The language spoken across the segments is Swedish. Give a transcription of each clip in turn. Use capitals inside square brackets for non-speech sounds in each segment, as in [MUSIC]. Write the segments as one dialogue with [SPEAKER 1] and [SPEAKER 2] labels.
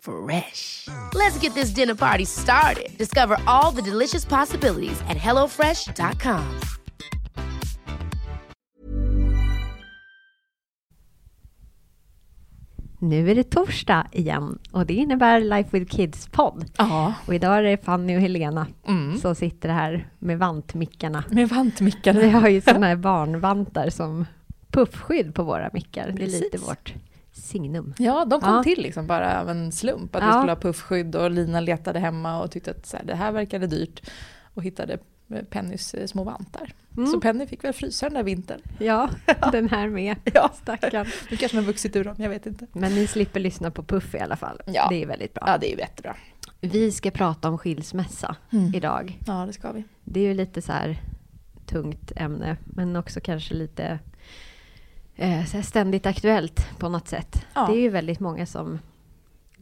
[SPEAKER 1] Fresh. Let's get this dinner party started. Discover all the delicious possibilities at hellofresh.com.
[SPEAKER 2] Nu är det torsdag igen och det innebär Life with Kids-podd.
[SPEAKER 3] Ja,
[SPEAKER 2] Och idag är det Fanny och Helena som sitter här med vantmickarna.
[SPEAKER 3] med vantmickarna.
[SPEAKER 2] Vi har ju sådana här [LAUGHS] barnvantar som puffskydd på våra mickar. Det är
[SPEAKER 3] Precis.
[SPEAKER 2] lite vårt signum.
[SPEAKER 3] Ja, de kom
[SPEAKER 2] Ja.
[SPEAKER 3] till liksom bara av en slump. Att vi
[SPEAKER 2] Ja.
[SPEAKER 3] skulle ha puffskydd och Lina letade hemma och tyckte att så här, det här verkade dyrt. Och hittade eh, Pennys eh, små vantar.
[SPEAKER 2] Mm.
[SPEAKER 3] Så Penny fick väl frysa den där vintern.
[SPEAKER 2] Ja, [LAUGHS] den här med.
[SPEAKER 3] Ja.
[SPEAKER 2] Stackarn.
[SPEAKER 3] Nu kanske den har vuxit ur dem, jag vet inte.
[SPEAKER 2] Men ni slipper lyssna på Puff i alla fall.
[SPEAKER 3] Ja.
[SPEAKER 2] Det är väldigt bra.
[SPEAKER 3] Ja, det är jättebra.
[SPEAKER 2] Vi ska prata om skilsmässa
[SPEAKER 3] Mm.
[SPEAKER 2] idag.
[SPEAKER 3] Ja, det ska vi.
[SPEAKER 2] Det är ju lite så här tungt ämne, men också kanske lite eh, ständigt aktuellt på något sätt.
[SPEAKER 3] Ja.
[SPEAKER 2] Det är ju väldigt många som,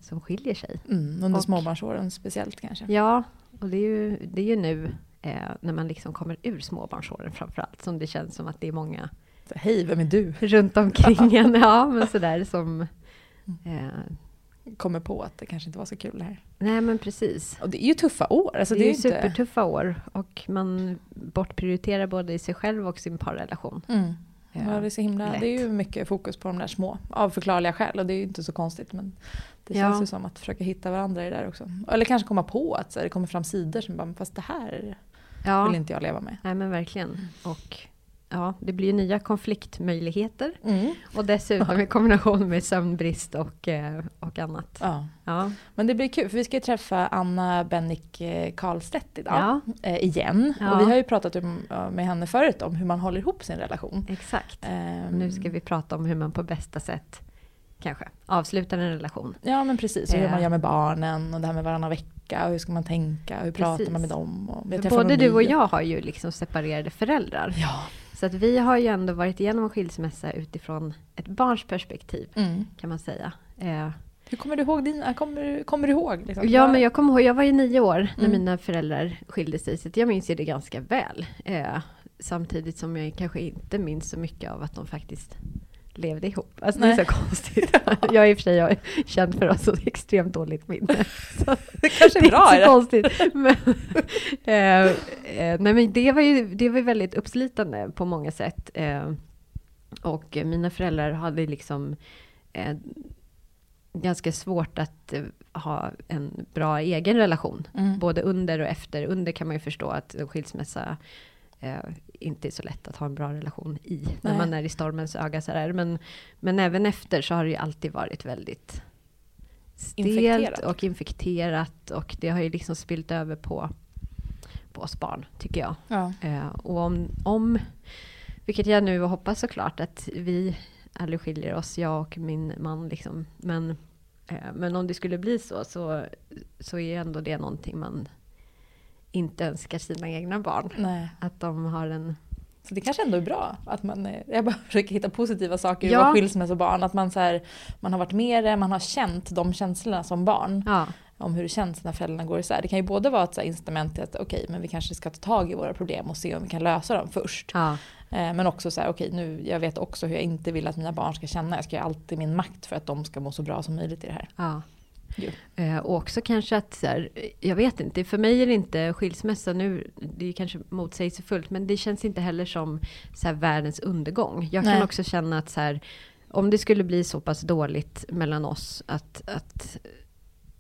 [SPEAKER 2] som skiljer sig.
[SPEAKER 3] Mm, under
[SPEAKER 2] Och-
[SPEAKER 3] småbarnsåren speciellt kanske.
[SPEAKER 2] Ja, och det är ju, det är ju nu eh, när man liksom kommer ur småbarnsåren framförallt som det känns som att det är många
[SPEAKER 3] Hej, vem är du?
[SPEAKER 2] runt omkring en, ja men sådär som...
[SPEAKER 3] Mm.
[SPEAKER 2] Eh,
[SPEAKER 3] Kommer på att det kanske inte var så kul det här.
[SPEAKER 2] nej men precis.
[SPEAKER 3] Och det är ju tuffa år. Alltså,
[SPEAKER 2] det är ju
[SPEAKER 3] inte...
[SPEAKER 2] supertuffa år och man bortprioriterar både i sig själv och sin parrelation.
[SPEAKER 3] Mm.
[SPEAKER 2] Ja,
[SPEAKER 3] det, är så himla,
[SPEAKER 2] lätt.
[SPEAKER 3] det är ju mycket fokus på de där små, av förklarliga skäl. Och det är ju inte så konstigt. Men det
[SPEAKER 2] Ja.
[SPEAKER 3] känns ju som att försöka hitta varandra i det där också. Eller kanske komma på att så här, det kommer fram sidor som bara, fast det här
[SPEAKER 2] Ja,
[SPEAKER 3] vill inte jag leva med.
[SPEAKER 2] nej men verkligen. Och ja, det blir nya konfliktmöjligheter.
[SPEAKER 3] Mm.
[SPEAKER 2] Och dessutom i kombination med sömnbrist och, eh, och annat.
[SPEAKER 3] Ja.
[SPEAKER 2] Ja,
[SPEAKER 3] Men det blir kul, för vi ska ju träffa Anna Bennick eh, Karlstedt idag.
[SPEAKER 2] ja
[SPEAKER 3] Eh, igen.
[SPEAKER 2] Ja.
[SPEAKER 3] Och vi har ju pratat om, med henne förut om hur man håller ihop sin relation.
[SPEAKER 2] exakt.
[SPEAKER 3] Ehm,
[SPEAKER 2] Nu ska vi prata om hur man på bästa sätt kanske avslutar en relation.
[SPEAKER 3] Ja men precis, och hur
[SPEAKER 2] Eh.
[SPEAKER 3] man gör med barnen och det här med varannan vecka och hur ska man tänka och hur pratar
[SPEAKER 2] Precis.
[SPEAKER 3] man med dem. Och
[SPEAKER 2] både du och jag har ju liksom separerade föräldrar.
[SPEAKER 3] Ja.
[SPEAKER 2] Så att vi har ju ändå varit igenom en skilsmässa utifrån ett barns perspektiv
[SPEAKER 3] Mm.
[SPEAKER 2] kan man säga. Eh,
[SPEAKER 3] Hur kommer du ihåg dina, kommer, kommer du ihåg? Liksom?
[SPEAKER 2] ja men jag kommer ihåg, jag var ju nio år när
[SPEAKER 3] Mm.
[SPEAKER 2] mina föräldrar skilde sig så jag minns ju det ganska väl. Eh, samtidigt som jag kanske inte minns så mycket av att de faktiskt levde ihop. Alltså det är
[SPEAKER 3] Nej.
[SPEAKER 2] så konstigt. [LAUGHS] [LAUGHS] jag är i och för sig jag känd för att ha så extremt dåligt minne. [LAUGHS] Så
[SPEAKER 3] det kanske
[SPEAKER 2] det
[SPEAKER 3] är bra.
[SPEAKER 2] är inte så
[SPEAKER 3] det?
[SPEAKER 2] konstigt. Men, eh, eh, nej men det var ju det var väldigt uppslitande på många sätt. Eh, och mina föräldrar hade liksom eh, ganska svårt att eh, ha en bra egen relation.
[SPEAKER 3] Mm.
[SPEAKER 2] Både under och efter. Under kan man ju förstå att skilsmässa eh, inte är så lätt att ha en bra relation i. När
[SPEAKER 3] Nej.
[SPEAKER 2] man är i stormens öga så här. Men, men även efter så har det ju alltid varit väldigt stelt
[SPEAKER 3] Infekterat.
[SPEAKER 2] och infekterat. Och det har ju liksom spilt över på, på oss barn, tycker jag.
[SPEAKER 3] Ja.
[SPEAKER 2] Eh, och om, om, vilket jag nu hoppas såklart, att vi aldrig skiljer oss, jag och min man. Liksom. Men, eh, men om det skulle bli så, så, så är ändå det någonting man inte önskar sina egna barn.
[SPEAKER 3] Nej.
[SPEAKER 2] Att de har en...
[SPEAKER 3] Så det kanske ändå är bra att man, eh, jag bara [LAUGHS] försöker hitta positiva saker
[SPEAKER 2] Ja.
[SPEAKER 3] vara skilsmässobarn. Att man, så här, man har varit med det, man har känt de känslorna som barn.
[SPEAKER 2] Ja,
[SPEAKER 3] Om hur det känns när föräldrarna går isär. Det kan ju både vara ett så här incitament till att okej, men vi kanske ska ta tag i våra problem och se om vi kan lösa dem först.
[SPEAKER 2] ja,
[SPEAKER 3] Eh, Men också så här, okej, nu, jag vet också hur jag inte vill att mina barn ska känna. Jag ska göra allt i min makt för att de ska må så bra som möjligt i det här.
[SPEAKER 2] Eh, och också kanske att, så här, jag vet inte, för mig är det inte skilsmässa nu, det är kanske motsägelsefullt, men det känns inte heller som så här, världens undergång. Jag kan
[SPEAKER 3] Nej.
[SPEAKER 2] också känna att så här, om det skulle bli så pass dåligt mellan oss att, att,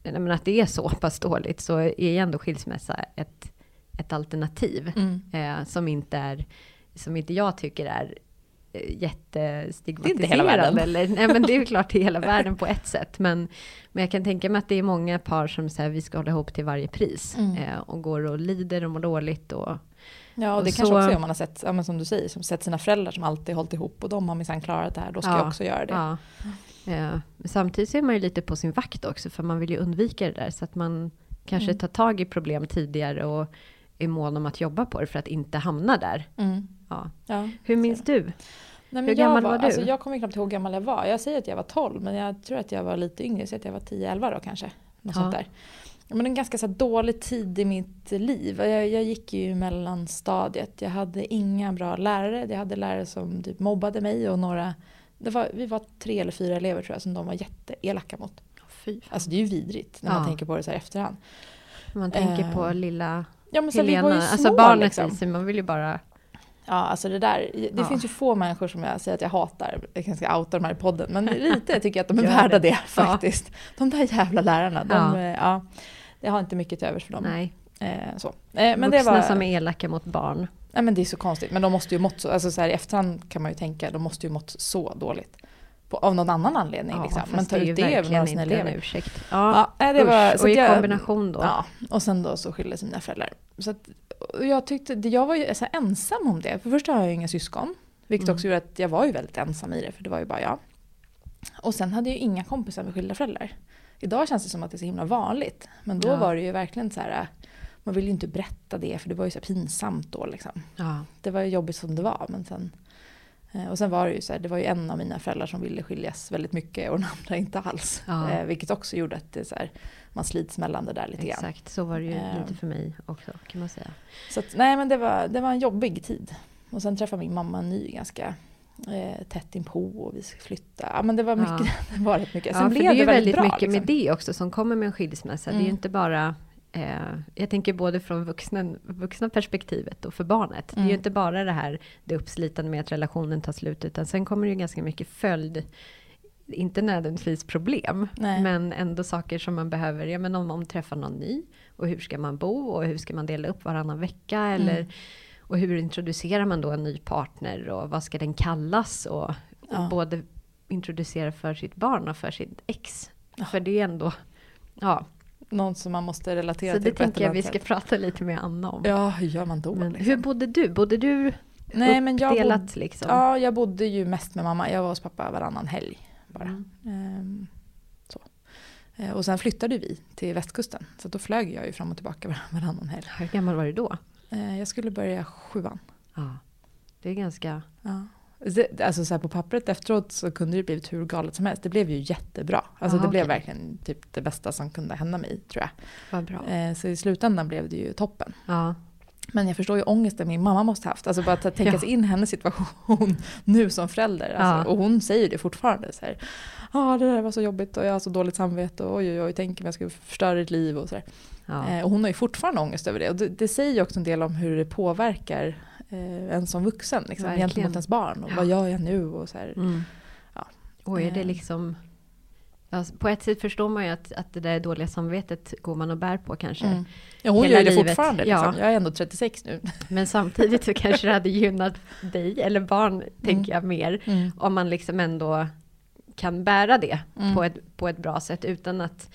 [SPEAKER 2] nej, men att det är så pass dåligt så är ju ändå skilsmässa ett, ett alternativ
[SPEAKER 3] Mm.
[SPEAKER 2] eh, som inte är som inte jag tycker är eh, jättestigmatiserande.
[SPEAKER 3] Det är inte hela världen.
[SPEAKER 2] Eller, nej men det är [LAUGHS] klart det är hela världen på ett sätt. Men, men jag kan tänka mig att det är många par som säger vi ska hålla ihop till varje pris.
[SPEAKER 3] Mm.
[SPEAKER 2] Eh, och går och lider och mår dåligt. Och,
[SPEAKER 3] Ja, och
[SPEAKER 2] Och
[SPEAKER 3] det
[SPEAKER 2] så-
[SPEAKER 3] kanske också är om man har sett, ja, som du säger, som sett sina föräldrar som alltid hållit ihop och de har minsann klarat det här, då ska
[SPEAKER 2] Ja.
[SPEAKER 3] jag också göra det.
[SPEAKER 2] Ja. Eh, samtidigt så är man ju lite på sin vakt också, för man vill ju undvika det där. Så att man kanske
[SPEAKER 3] Mm.
[SPEAKER 2] tar tag i problem tidigare och är mån om att jobba på det för att inte hamna där.
[SPEAKER 3] Mm.
[SPEAKER 2] Ja.
[SPEAKER 3] Ja.
[SPEAKER 2] Hur minns du?
[SPEAKER 3] Nej,
[SPEAKER 2] Hur
[SPEAKER 3] jag
[SPEAKER 2] gammal var du?
[SPEAKER 3] Alltså, jag kommer knappt ihåg hur gammal jag var. Jag säger att jag var 12, men jag tror att jag var lite yngre. Jag säger att jag var 10-11 då kanske. Något
[SPEAKER 2] Ja.
[SPEAKER 3] sånt där. Men en ganska så dålig tid i mitt liv. Jag, jag gick ju i mellanstadiet. Jag hade inga bra lärare. Jag hade lärare som typ mobbade mig och några... Det var, vi var tre eller fyra elever tror jag som de var jätteelaka mot.
[SPEAKER 2] Fy fan.
[SPEAKER 3] Alltså det är ju vidrigt när man
[SPEAKER 2] Ja.
[SPEAKER 3] tänker på det så här efterhand.
[SPEAKER 2] Man tänker
[SPEAKER 3] Eh,
[SPEAKER 2] på lilla
[SPEAKER 3] Ja men här, vi
[SPEAKER 2] Helena,
[SPEAKER 3] var ju små
[SPEAKER 2] alltså barnet
[SPEAKER 3] liksom.
[SPEAKER 2] man vill ju bara...
[SPEAKER 3] Ja, alltså det där. Det
[SPEAKER 2] Ja.
[SPEAKER 3] finns ju få människor som jag säger att jag hatar. Jag kanske ska outa de här i podden. Men [LAUGHS] lite tycker jag att de är värda
[SPEAKER 2] det.
[SPEAKER 3] det, faktiskt. De där jävla lärarna. De,
[SPEAKER 2] Ja.
[SPEAKER 3] Ja, jag har inte mycket till övers för dem.
[SPEAKER 2] Nej,
[SPEAKER 3] Eh, så. Eh, men det
[SPEAKER 2] vuxna
[SPEAKER 3] var,
[SPEAKER 2] som är elaka mot barn.
[SPEAKER 3] nej, men det är så konstigt. Men de måste ju mått så, alltså så här, i efterhand kan man ju tänka, de måste ju mått så dåligt. På, av någon annan anledning.
[SPEAKER 2] Ja,
[SPEAKER 3] liksom. Men ta ut det över några
[SPEAKER 2] en
[SPEAKER 3] elever.
[SPEAKER 2] ursäkt. Ja,
[SPEAKER 3] Ja, det
[SPEAKER 2] usch.
[SPEAKER 3] var, så
[SPEAKER 2] och i
[SPEAKER 3] jag-
[SPEAKER 2] kombination då.
[SPEAKER 3] Ja, och sen då så skilde sig mina föräldrar. Så att, jag tyckte, jag var ju så ensam om det. För först har jag ju inga syskon. Vilket
[SPEAKER 2] Mm.
[SPEAKER 3] också gjorde att jag var ju väldigt ensam i det, för det var ju bara jag. Och sen hade jag ju inga kompisar med skilda föräldrar. Idag känns det som att det är så himla vanligt. Men då
[SPEAKER 2] Ja.
[SPEAKER 3] var det ju verkligen så här, man ville ju inte berätta det för det var ju så pinsamt då liksom.
[SPEAKER 2] Ja.
[SPEAKER 3] Det var ju jobbigt som det var. Men sen, och sen var det ju så här, det var ju en av mina föräldrar som ville skiljas väldigt mycket och den andra inte alls.
[SPEAKER 2] Ja.
[SPEAKER 3] Eh, vilket också gjorde att det så här, man slits mellan det där lite grann.
[SPEAKER 2] Exakt, så var det ju
[SPEAKER 3] Ehm.
[SPEAKER 2] lite för mig också kan man säga.
[SPEAKER 3] Så att, nej men det var, det var en jobbig tid. Och sen träffade min mamma en ny ganska eh, tätt inpå och vi ska flytta. Ja men det var mycket, [LAUGHS] det var rätt mycket. Sen
[SPEAKER 2] Ja,
[SPEAKER 3] blev
[SPEAKER 2] det är ju
[SPEAKER 3] väldigt,
[SPEAKER 2] väldigt
[SPEAKER 3] bra.
[SPEAKER 2] mycket
[SPEAKER 3] liksom.
[SPEAKER 2] med det också som kommer med en skilsmässa. Det är ju
[SPEAKER 3] Mm.
[SPEAKER 2] inte bara eh, jag tänker både från vuxna, vuxna perspektivet och för barnet. Det är ju
[SPEAKER 3] Mm.
[SPEAKER 2] inte bara det här det uppslitande med att relationen tar slut, utan sen kommer det ju ganska mycket följd. Inte nödvändigtvis problem,
[SPEAKER 3] Nej.
[SPEAKER 2] men ändå saker som man behöver, ja men om man träffar någon ny, och hur ska man bo, och hur ska man dela upp varannan vecka, eller
[SPEAKER 3] Mm.
[SPEAKER 2] och hur introducerar man då en ny partner, och vad ska den kallas, och,
[SPEAKER 3] Ja.
[SPEAKER 2] och både introducera för sitt barn och för sitt ex.
[SPEAKER 3] Ja.
[SPEAKER 2] För det är ändå, ja.
[SPEAKER 3] Någon som man måste relatera
[SPEAKER 2] Så
[SPEAKER 3] till
[SPEAKER 2] det
[SPEAKER 3] på ett
[SPEAKER 2] tänker jag vi ska prata lite med Anna om.
[SPEAKER 3] Ja, hur gör man då?
[SPEAKER 2] Men
[SPEAKER 3] liksom?
[SPEAKER 2] hur bodde du? Bodde du
[SPEAKER 3] Nej, men jag bodde,
[SPEAKER 2] liksom?
[SPEAKER 3] ja, jag bodde ju mest med mamma. Jag var hos pappa varannan helg bara.
[SPEAKER 2] Mm.
[SPEAKER 3] Ehm, så. Eh, Och sen flyttade vi till västkusten. Så då flög jag ju fram och tillbaka var- varannan helg.
[SPEAKER 2] Hur gammal var du då?
[SPEAKER 3] Eh, Jag skulle börja sjuan.
[SPEAKER 2] Ja. Det är ganska...
[SPEAKER 3] Ja. Det- Alltså så på pappret efteråt så kunde det blivit hur galet som helst. Det blev ju jättebra. Alltså
[SPEAKER 2] Aha,
[SPEAKER 3] det blev
[SPEAKER 2] okej.
[SPEAKER 3] verkligen typ det bästa som kunde hända mig tror jag.
[SPEAKER 2] Vad bra.
[SPEAKER 3] Eh, Så i slutändan blev det ju toppen.
[SPEAKER 2] Ja.
[SPEAKER 3] Men jag förstår ju ångesten min mamma måste haft. Alltså bara att tänka
[SPEAKER 2] Ja.
[SPEAKER 3] sig in hennes situation [LAUGHS] nu som förälder. Alltså,
[SPEAKER 2] Ja.
[SPEAKER 3] Och hon säger det fortfarande. Så här, ah, det där var så jobbigt och jag har så dåligt samvete och oj oj oj, tänk om jag skulle förstöra ditt liv och sådär.
[SPEAKER 2] ja.
[SPEAKER 3] Eh, och hon har ju fortfarande ångest över det. Och det, det säger ju också en del om hur det påverkar eh, en som vuxen. Liksom,
[SPEAKER 2] Verkligen.
[SPEAKER 3] gentemot ens barn. Och
[SPEAKER 2] Ja.
[SPEAKER 3] vad gör jag nu? Och så här.
[SPEAKER 2] Mm.
[SPEAKER 3] Ja.
[SPEAKER 2] Och är det
[SPEAKER 3] Eh.
[SPEAKER 2] liksom... Alltså, på ett sätt förstår man ju att, att det där dåliga samvetet går man och bär på kanske.
[SPEAKER 3] Mm. Ja, hon gör det
[SPEAKER 2] livet.
[SPEAKER 3] fortfarande.
[SPEAKER 2] Ja.
[SPEAKER 3] Liksom. Jag är ändå 36 nu. [LAUGHS]
[SPEAKER 2] Men samtidigt så kanske det hade gynnat dig eller barn, tänker jag mer.
[SPEAKER 3] Mm.
[SPEAKER 2] Om man liksom ändå kan bära det
[SPEAKER 3] Mm.
[SPEAKER 2] på, ett, på ett bra sätt utan att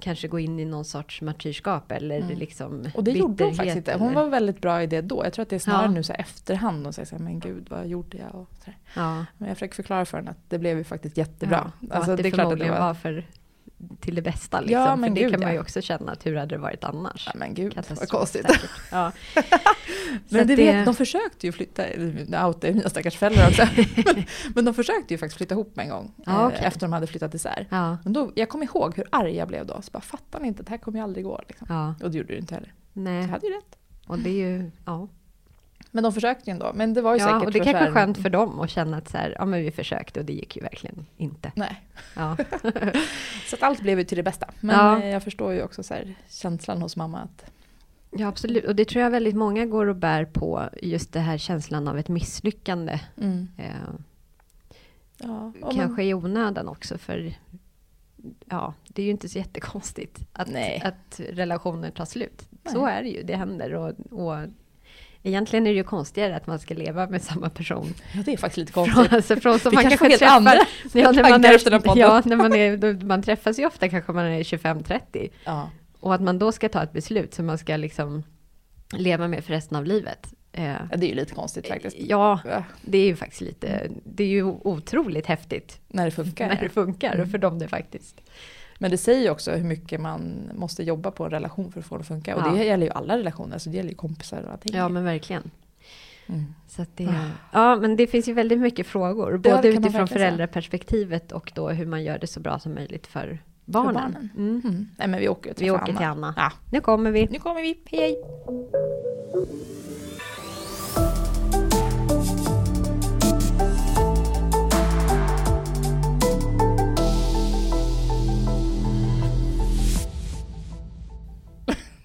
[SPEAKER 2] kanske gå in i någon sorts martyrskap eller
[SPEAKER 3] Mm.
[SPEAKER 2] liksom
[SPEAKER 3] Och det gjorde hon faktiskt inte. Hon
[SPEAKER 2] eller-
[SPEAKER 3] var väldigt bra i det då. Jag tror att det är snarare
[SPEAKER 2] Ja.
[SPEAKER 3] nu så här efterhand och säger så här, men gud vad gjorde jag? Och så.
[SPEAKER 2] Ja,
[SPEAKER 3] Men jag försöker förklara för henne att det blev ju faktiskt jättebra.
[SPEAKER 2] Ja,
[SPEAKER 3] Alltså,
[SPEAKER 2] att det,
[SPEAKER 3] att
[SPEAKER 2] förmodligen var... för till det bästa. Liksom.
[SPEAKER 3] Ja,
[SPEAKER 2] för
[SPEAKER 3] men
[SPEAKER 2] det
[SPEAKER 3] gud,
[SPEAKER 2] kan man ju också känna att hur hade det varit annars?
[SPEAKER 3] Ja, men gud vad
[SPEAKER 2] Katastrof
[SPEAKER 3] konstigt.
[SPEAKER 2] säkert. Ja. [LAUGHS] Så
[SPEAKER 3] Men det
[SPEAKER 2] det-
[SPEAKER 3] vet, de försökte ju flytta, nu outar jag mina stackars föräldrar också. men, [LAUGHS] [LAUGHS] men de försökte ju faktiskt flytta ihop med en gång.
[SPEAKER 2] Ja,
[SPEAKER 3] eh,
[SPEAKER 2] okej.
[SPEAKER 3] Efter de hade flyttat isär.
[SPEAKER 2] Ja,
[SPEAKER 3] Men då, jag kommer ihåg hur arg jag blev då. Så bara, fattar ni inte, det här kommer ju aldrig gå. Liksom.
[SPEAKER 2] ja,
[SPEAKER 3] Och det gjorde det inte heller. Jag
[SPEAKER 2] nej.
[SPEAKER 3] hade ju rätt.
[SPEAKER 2] Och det är ju, ja.
[SPEAKER 3] Men de försökte ju ändå. Men det var ju
[SPEAKER 2] ja
[SPEAKER 3] säkert
[SPEAKER 2] och det kanske är
[SPEAKER 3] så
[SPEAKER 2] skönt för dem att känna att så här, ja men vi försökte och det gick ju verkligen inte.
[SPEAKER 3] Nej,
[SPEAKER 2] Ja, [LAUGHS]
[SPEAKER 3] så att allt blev ju till det bästa. Men
[SPEAKER 2] Ja.
[SPEAKER 3] eh, jag förstår ju också så här, känslan hos mamma att
[SPEAKER 2] ja absolut. Och det tror jag väldigt många går och bär på, just det här känslan av ett misslyckande.
[SPEAKER 3] mm,
[SPEAKER 2] Eh,
[SPEAKER 3] ja,
[SPEAKER 2] kanske i onödan också för ja, det är ju inte så jättekonstigt att,
[SPEAKER 3] Nej.
[SPEAKER 2] att relationer tar slut. Så
[SPEAKER 3] Nej.
[SPEAKER 2] är det ju, det händer. Och, och Egentligen är det ju konstigare att man ska leva med samma person.
[SPEAKER 3] Ja, det är faktiskt lite
[SPEAKER 2] Från,
[SPEAKER 3] konstigt.
[SPEAKER 2] alltså från som
[SPEAKER 3] Vi
[SPEAKER 2] man
[SPEAKER 3] kanske
[SPEAKER 2] kanske
[SPEAKER 3] helt andra
[SPEAKER 2] träffar. Ja, när man
[SPEAKER 3] tankar efter den
[SPEAKER 2] är,
[SPEAKER 3] podden.
[SPEAKER 2] ja, när man, är, man träffas ju ofta kanske man är 25-30.
[SPEAKER 3] Ja.
[SPEAKER 2] Och att man då ska ta ett beslut som man ska liksom leva med för resten av livet. Eh,
[SPEAKER 3] Ja, det är ju lite konstigt faktiskt.
[SPEAKER 2] Ja, det är ju faktiskt lite, det är ju otroligt häftigt
[SPEAKER 3] När det funkar.
[SPEAKER 2] när det funkar och för dem det faktiskt.
[SPEAKER 3] Men det säger också hur mycket man måste jobba på en relation för att få det att funka. Och
[SPEAKER 2] Ja.
[SPEAKER 3] det gäller ju alla relationer, så det gäller ju kompisar och allting.
[SPEAKER 2] Ja, men verkligen.
[SPEAKER 3] Mm.
[SPEAKER 2] Så det, ja, men det finns ju väldigt mycket frågor, både utifrån föräldraperspektivet och då hur man gör det så bra som möjligt för
[SPEAKER 3] För
[SPEAKER 2] barnen.
[SPEAKER 3] barnen.
[SPEAKER 2] Mm.
[SPEAKER 3] Mm. Nej men vi åker och
[SPEAKER 2] Vi åker till Anna.
[SPEAKER 3] Ja.
[SPEAKER 2] Nu kommer vi.
[SPEAKER 3] Nu kommer vi, hej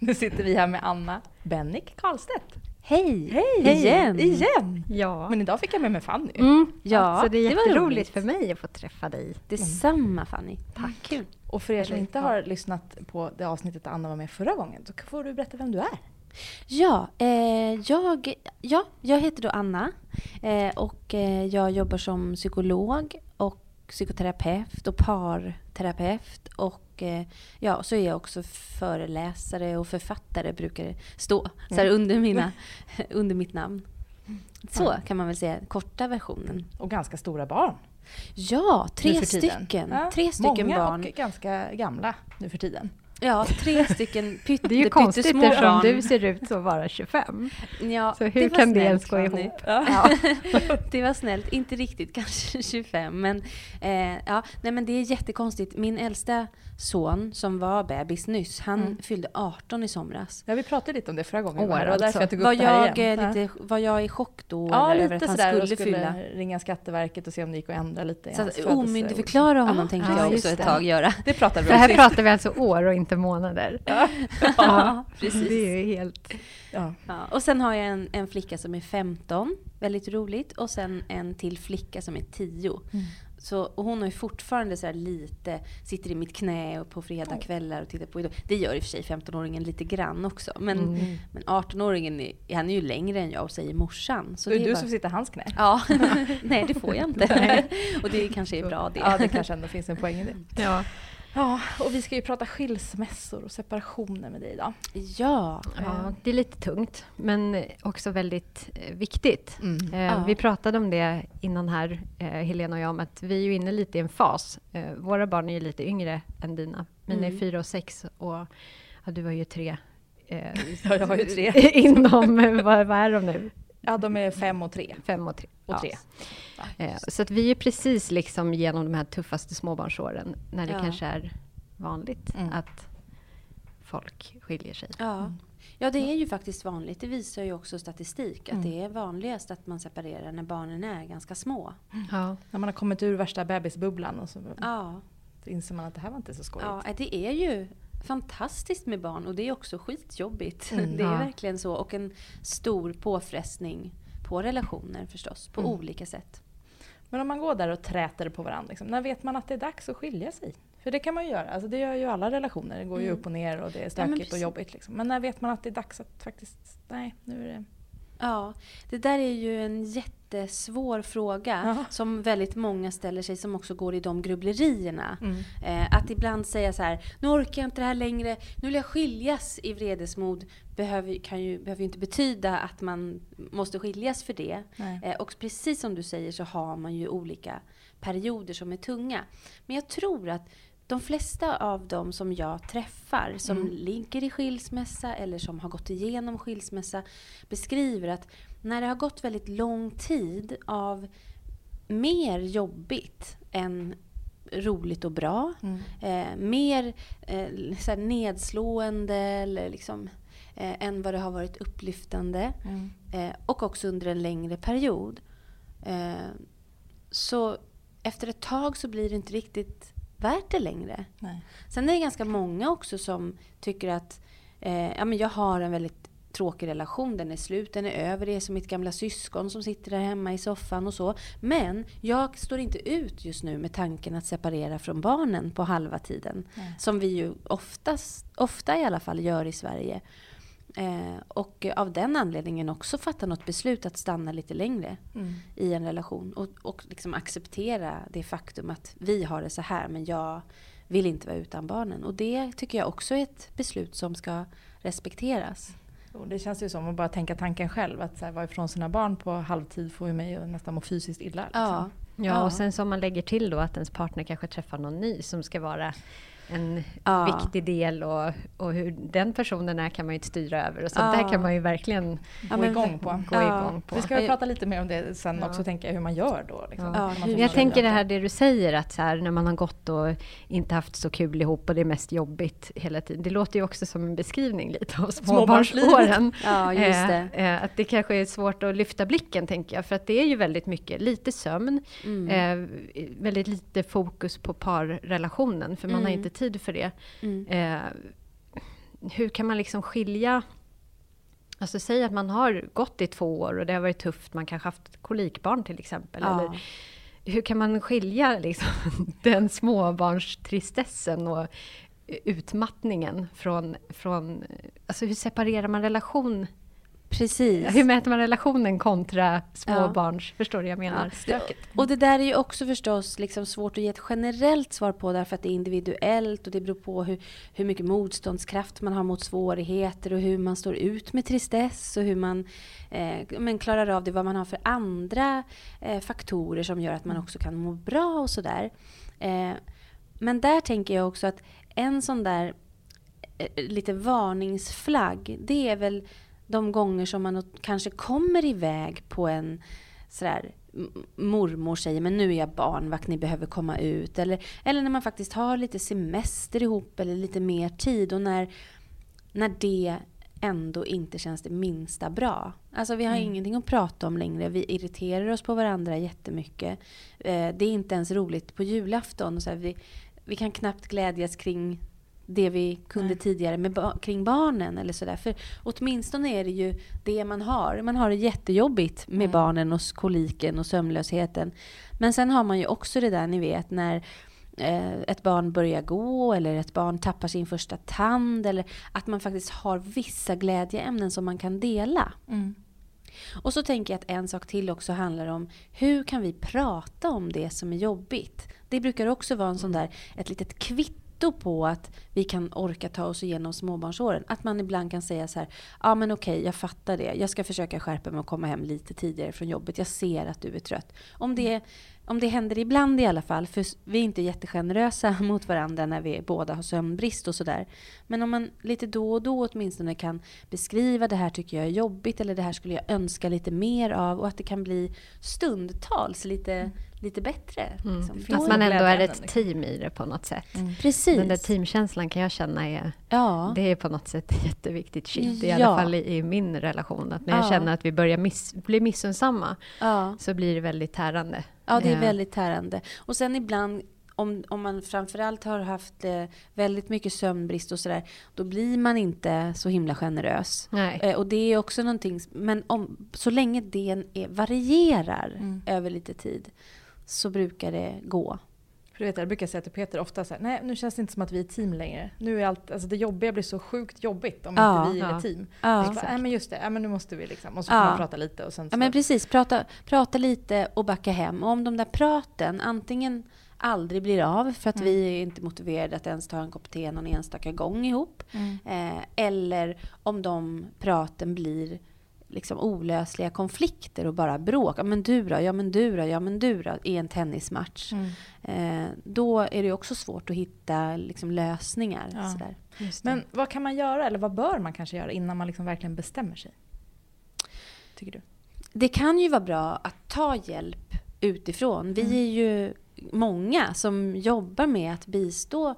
[SPEAKER 3] Nu sitter vi här med Anna Bennick Karlstedt.
[SPEAKER 4] Hej!
[SPEAKER 3] Hej!
[SPEAKER 4] Igen!
[SPEAKER 3] Igen!
[SPEAKER 2] Ja.
[SPEAKER 3] Men idag fick jag med mig Fanny.
[SPEAKER 4] Mm, ja,
[SPEAKER 2] så det är
[SPEAKER 4] var
[SPEAKER 2] jätteroligt
[SPEAKER 4] roligt.
[SPEAKER 2] för mig att få träffa dig.
[SPEAKER 4] Detsamma Fanny. Tack. Kul.
[SPEAKER 3] Och för er som inte har lyssnat på det avsnittet där Anna var med förra gången, så får du berätta vem du är.
[SPEAKER 4] Ja, eh, jag, ja, jag heter då Anna eh, och eh, jag jobbar som psykolog psykoterapeut och parterapeut och eh, ja, så är jag också föreläsare och författare brukar det stå så här, under, mina, [LAUGHS] under mitt namn. Så kan man väl säga, korta versionen.
[SPEAKER 3] Och ganska stora barn.
[SPEAKER 4] Ja, tre stycken.
[SPEAKER 3] Ja,
[SPEAKER 4] Tre stycken
[SPEAKER 3] många
[SPEAKER 4] barn.
[SPEAKER 3] och ganska gamla nu för tiden.
[SPEAKER 4] Ja, tre stycken pytte, [LAUGHS]
[SPEAKER 2] Det är ju konstigt
[SPEAKER 4] pyttesmå
[SPEAKER 2] eftersom du ser ut att vara 25.
[SPEAKER 4] Ja,
[SPEAKER 2] Så hur
[SPEAKER 4] var
[SPEAKER 2] kan det ens gå ihop?
[SPEAKER 4] Ja. [LAUGHS] det var snällt. Inte riktigt kanske [LAUGHS] 25, men, eh, ja, nej, men det är jättekonstigt. Min äldsta son, som var bebis nyss, han
[SPEAKER 3] Mm.
[SPEAKER 4] fyllde 18 i somras.
[SPEAKER 3] Ja, vi pratade lite om det förra gången.
[SPEAKER 2] År,
[SPEAKER 3] det var därför
[SPEAKER 2] alltså.
[SPEAKER 3] jag tog upp
[SPEAKER 4] Var
[SPEAKER 3] det här
[SPEAKER 4] jag,
[SPEAKER 3] igen.
[SPEAKER 4] eh,
[SPEAKER 3] Ja.
[SPEAKER 4] lite, var jag i chock då
[SPEAKER 3] Ja,
[SPEAKER 4] eller,
[SPEAKER 3] lite
[SPEAKER 4] över att han skulle,
[SPEAKER 3] och skulle
[SPEAKER 4] fylla?
[SPEAKER 3] ringa Skatteverket och se om det gick att ändra lite
[SPEAKER 4] Så att omyndigförklara honom
[SPEAKER 3] Ja,
[SPEAKER 4] tänkte
[SPEAKER 2] ja,
[SPEAKER 4] jag också ett tag göra.
[SPEAKER 3] Det pratade vi
[SPEAKER 2] För
[SPEAKER 3] om
[SPEAKER 2] här
[SPEAKER 3] sist.
[SPEAKER 2] pratar vi alltså år och inte månader.
[SPEAKER 4] Ja, precis.
[SPEAKER 2] Det är ju helt...
[SPEAKER 3] Ja.
[SPEAKER 4] Ja, och sen har jag en, en flicka som är 15, väldigt roligt, och sen en till flicka som är 10.
[SPEAKER 3] Mm.
[SPEAKER 4] Så, och hon har ju fortfarande så här lite, sitter i mitt knä och på fredagskvällar och tittar på idol. Det gör i och för sig 15-åringen lite grann också. Men,
[SPEAKER 2] Mm.
[SPEAKER 4] men 18-åringen är, han är ju längre än jag och säger morsan. Så
[SPEAKER 3] Så det är du
[SPEAKER 4] bara-
[SPEAKER 3] som sitter i hans knä.
[SPEAKER 4] Ja, [LAUGHS] nej det får jag inte. [LAUGHS] och det kanske är bra det.
[SPEAKER 3] Ja, det kanske ändå finns en poäng i det.
[SPEAKER 2] Ja.
[SPEAKER 3] Ja, och vi ska ju prata skilsmässor och separationer med dig idag.
[SPEAKER 4] Ja.
[SPEAKER 2] ja, det är lite tungt, men också väldigt eh, viktigt.
[SPEAKER 3] Mm.
[SPEAKER 2] Eh,
[SPEAKER 4] Ja.
[SPEAKER 2] Vi pratade om det innan här, eh, Helena och jag, om att vi är ju inne lite i en fas. Eh, våra barn är ju lite yngre än dina. Mina är
[SPEAKER 4] Mm.
[SPEAKER 2] fyra och sex och ja, du var ju tre. Eh, [LAUGHS]
[SPEAKER 3] Ja, jag har ju tre. [LAUGHS]
[SPEAKER 2] inom, eh, vad, vad är de nu?
[SPEAKER 3] Ja, de är fem och tre.
[SPEAKER 2] Fem och tre.
[SPEAKER 3] Och
[SPEAKER 2] Ja.
[SPEAKER 3] tre.
[SPEAKER 2] Eh, Så att vi är precis liksom genom de här tuffaste småbarnsåren, när det
[SPEAKER 4] Ja.
[SPEAKER 2] kanske är vanligt
[SPEAKER 3] Mm.
[SPEAKER 2] att folk skiljer sig.
[SPEAKER 4] Ja. ja, det är ju faktiskt vanligt. Det visar ju också statistik. Att
[SPEAKER 3] Mm.
[SPEAKER 4] det är vanligast att man separerar när barnen är ganska små.
[SPEAKER 2] Ja.
[SPEAKER 3] När man har kommit ur värsta bebisbubblan och så
[SPEAKER 4] Ja.
[SPEAKER 3] inser man att det här var inte så skojigt.
[SPEAKER 4] Ja, det är ju fantastiskt med barn och det är också skitjobbigt.
[SPEAKER 3] Mm. [LAUGHS]
[SPEAKER 4] det är
[SPEAKER 2] Ja.
[SPEAKER 4] verkligen så. Och en stor påfrestning på relationer förstås, på
[SPEAKER 3] Mm.
[SPEAKER 4] olika sätt.
[SPEAKER 3] Men om man går där och träter på varandra, liksom, när vet man att det är dags att skilja sig? För det kan man ju göra, alltså det gör ju alla relationer. Det går ju
[SPEAKER 4] Mm.
[SPEAKER 3] upp och ner och det är stökigt och
[SPEAKER 4] precis.
[SPEAKER 3] jobbigt. Liksom. Men när vet man att det är dags att faktiskt, nej nu är det...
[SPEAKER 4] Ja, det där är ju en jättesvår fråga
[SPEAKER 3] Ja.
[SPEAKER 4] som väldigt många ställer sig som också går i de grubblerierna.
[SPEAKER 3] Mm.
[SPEAKER 4] Eh, att ibland säga så här, nu orkar jag inte det här längre, nu vill jag skiljas i vredesmod, behöver, kan ju, behöver ju inte betyda att man måste skiljas för det. Eh, och precis som du säger så har man ju olika perioder som är tunga. Men jag tror att de flesta av dem som jag träffar som
[SPEAKER 3] Mm.
[SPEAKER 4] ligger i skilsmässa eller som har gått igenom skilsmässa beskriver att när det har gått väldigt lång tid av mer jobbigt än roligt och bra,
[SPEAKER 3] Mm.
[SPEAKER 4] eh, mer eh, så nedslående eller liksom, eh, än vad det har varit upplyftande
[SPEAKER 3] Mm.
[SPEAKER 4] eh, och också under en längre period. Eh, så efter ett tag så blir det inte riktigt värt det längre.
[SPEAKER 3] Nej.
[SPEAKER 4] Sen är det ganska många också som tycker att eh, ja, men jag har en väldigt tråkig relation, den är slut, den är över, det är som mitt gamla syskon som sitter där hemma i soffan och så. Men jag står inte ut just nu med tanken att separera från barnen på halva tiden.
[SPEAKER 3] Nej.
[SPEAKER 4] Som vi ju oftast, ofta i alla fall gör i Sverige. Eh, och av den anledningen också fatta något beslut att stanna lite längre
[SPEAKER 3] Mm.
[SPEAKER 4] i en relation. Och, och liksom acceptera det faktum att vi har det så här men jag vill inte vara utan barnen. Och det tycker jag också är ett beslut som ska respekteras.
[SPEAKER 3] Och det känns ju som att bara tänka tanken själv. Att så här, vara ifrån sina barn på halvtid får ju mig att nästan må fysiskt illa. Liksom.
[SPEAKER 4] Ja,
[SPEAKER 2] Ja,
[SPEAKER 4] Ja.
[SPEAKER 2] och sen som man lägger till då att ens partner kanske träffar någon ny som ska vara en
[SPEAKER 4] Ja.
[SPEAKER 2] viktig del och, och hur den personen är kan man ju inte styra över. Och sånt
[SPEAKER 4] Ja.
[SPEAKER 2] där kan man ju verkligen
[SPEAKER 3] Gå
[SPEAKER 4] men-
[SPEAKER 3] igång på.
[SPEAKER 2] gå
[SPEAKER 4] Ja.
[SPEAKER 2] igång på.
[SPEAKER 3] Vi ska
[SPEAKER 4] Ja.
[SPEAKER 3] prata lite mer om det sen
[SPEAKER 2] Ja.
[SPEAKER 3] också, tänka hur man gör då. Liksom.
[SPEAKER 2] Ja. Jag tänker det här det du säger att så här, när man har gått och inte haft så kul ihop och det är mest jobbigt hela tiden. Det låter ju också som en beskrivning lite av småbarnsåren. [LAUGHS]
[SPEAKER 4] ja just det.
[SPEAKER 2] Eh, eh, att det kanske är svårt att lyfta blicken tänker jag. För att det är ju väldigt mycket, lite sömn,
[SPEAKER 4] Mm.
[SPEAKER 2] eh, väldigt lite fokus på parrelationen. För man har
[SPEAKER 4] Mm.
[SPEAKER 2] inte tid för det.
[SPEAKER 4] Mm.
[SPEAKER 2] Eh, hur kan man liksom skilja Alltså säg att man har gått i två år och det har varit tufft, man kanske haft kolikbarn till exempel.
[SPEAKER 4] Ja.
[SPEAKER 2] Eller, hur kan man skilja liksom, [LAUGHS] den småbarnstristessen och utmattningen från, från... Alltså hur separerar man relation?
[SPEAKER 4] Precis.
[SPEAKER 2] Hur mäter man relationen kontra småbarns... Förstår du vad jag menar?
[SPEAKER 4] Ja. Och det där är ju också förstås liksom svårt att ge ett generellt svar på därför att det är individuellt och det beror på hur, hur mycket motståndskraft man har mot svårigheter och hur man står ut med tristess och hur man eh, men klarar av det, vad man har för andra eh, faktorer som gör att man också kan må bra och sådär. Eh, men där tänker jag också att en sån där eh, lite varningsflagg, det är väl de gånger som man kanske kommer iväg på en sådär mormor säger men nu är jag barnvakt, ni behöver komma ut. Eller, eller när man faktiskt har lite semester ihop eller lite mer tid och när, när det ändå inte känns det minsta bra. Alltså vi har ingenting att prata om längre. Vi irriterar oss på varandra jättemycket. Eh, det är inte ens roligt på julafton. Så här, vi, vi kan knappt glädjas kring det vi kunde
[SPEAKER 3] Nej.
[SPEAKER 4] tidigare med ba- kring barnen eller sådär. För åtminstone är det ju det man har. Man har det jättejobbigt med
[SPEAKER 3] Mm.
[SPEAKER 4] barnen och koliken och sömnlösheten. Men sen har man ju också det där ni vet när eh, ett barn börjar gå eller ett barn tappar sin första tand. Eller att man faktiskt har vissa glädjeämnen som man kan dela.
[SPEAKER 3] Mm.
[SPEAKER 4] Och så tänker jag att en sak till också handlar om hur kan vi prata om det som är jobbigt? Det brukar också vara en sån där, ett litet kvitto på att vi kan orka ta oss igenom småbarnsåren. Att man ibland kan säga så här, ja men okej, jag fattar det. Jag ska försöka skärpa mig och komma hem lite tidigare från jobbet. Jag ser att du är trött. Om det, om det händer ibland i alla fall, för vi är inte jättegenerösa [LAUGHS] mot varandra när vi båda har sömnbrist och sådär. Men om man lite då och då åtminstone kan beskriva det här tycker jag är jobbigt eller det här skulle jag önska lite mer av och att det kan bli stundtals lite, mm lite bättre. Liksom.
[SPEAKER 3] finns
[SPEAKER 2] Att man ändå är ett
[SPEAKER 3] liksom.
[SPEAKER 2] team i det på något sätt.
[SPEAKER 4] Precis.
[SPEAKER 2] Den där teamkänslan kan jag känna är,
[SPEAKER 4] ja.
[SPEAKER 2] det är på något sätt jätteviktigt shit. I alla
[SPEAKER 4] Ja.
[SPEAKER 2] fall i, i min relation. Att när jag
[SPEAKER 4] Ja.
[SPEAKER 2] känner att vi börjar miss, bli missunnsamma
[SPEAKER 4] ja.
[SPEAKER 2] så blir det väldigt tärande.
[SPEAKER 4] Ja, det är
[SPEAKER 2] Eh,
[SPEAKER 4] väldigt tärande. Och sen ibland om, om man framförallt har haft eh, väldigt mycket sömnbrist och sådär, då blir man inte så himla generös.
[SPEAKER 2] Nej.
[SPEAKER 4] Eh, och det är också någonting, men om, så länge det är, varierar
[SPEAKER 3] Mm.
[SPEAKER 4] över lite tid så brukar det gå.
[SPEAKER 3] För du vet, jag brukar säga till Peter ofta så här, nej nu känns det inte som att vi är team längre. Nu är allt, alltså det jobbiga blir så sjukt jobbigt om
[SPEAKER 4] Ja,
[SPEAKER 3] inte vi är
[SPEAKER 2] ja.
[SPEAKER 3] ett team.
[SPEAKER 4] Ja.
[SPEAKER 3] Bara, nej men just det, ja, men nu måste vi liksom. Och så
[SPEAKER 4] Ja.
[SPEAKER 3] får man prata lite och sen så.
[SPEAKER 4] Ja men precis, prata, prata lite och backa hem. Och om de där praten antingen aldrig blir av för att
[SPEAKER 3] Mm.
[SPEAKER 4] vi är inte motiverade att ens ta en kopp te någon enstaka gång ihop.
[SPEAKER 3] Mm.
[SPEAKER 4] Eh, eller om de praten blir liksom olösliga konflikter och bara bråk. Ja men du då, ja men du då, ja men du då i en tennismatch.
[SPEAKER 3] Mm.
[SPEAKER 4] Eh, då är det också svårt att hitta liksom, lösningar.
[SPEAKER 3] Ja.
[SPEAKER 4] Sådär.
[SPEAKER 3] Men vad kan man göra, eller vad bör man kanske göra innan man liksom verkligen bestämmer sig? Tycker du?
[SPEAKER 4] Det kan ju vara bra att ta hjälp utifrån. Vi
[SPEAKER 3] Mm.
[SPEAKER 4] är ju många som jobbar med att bistå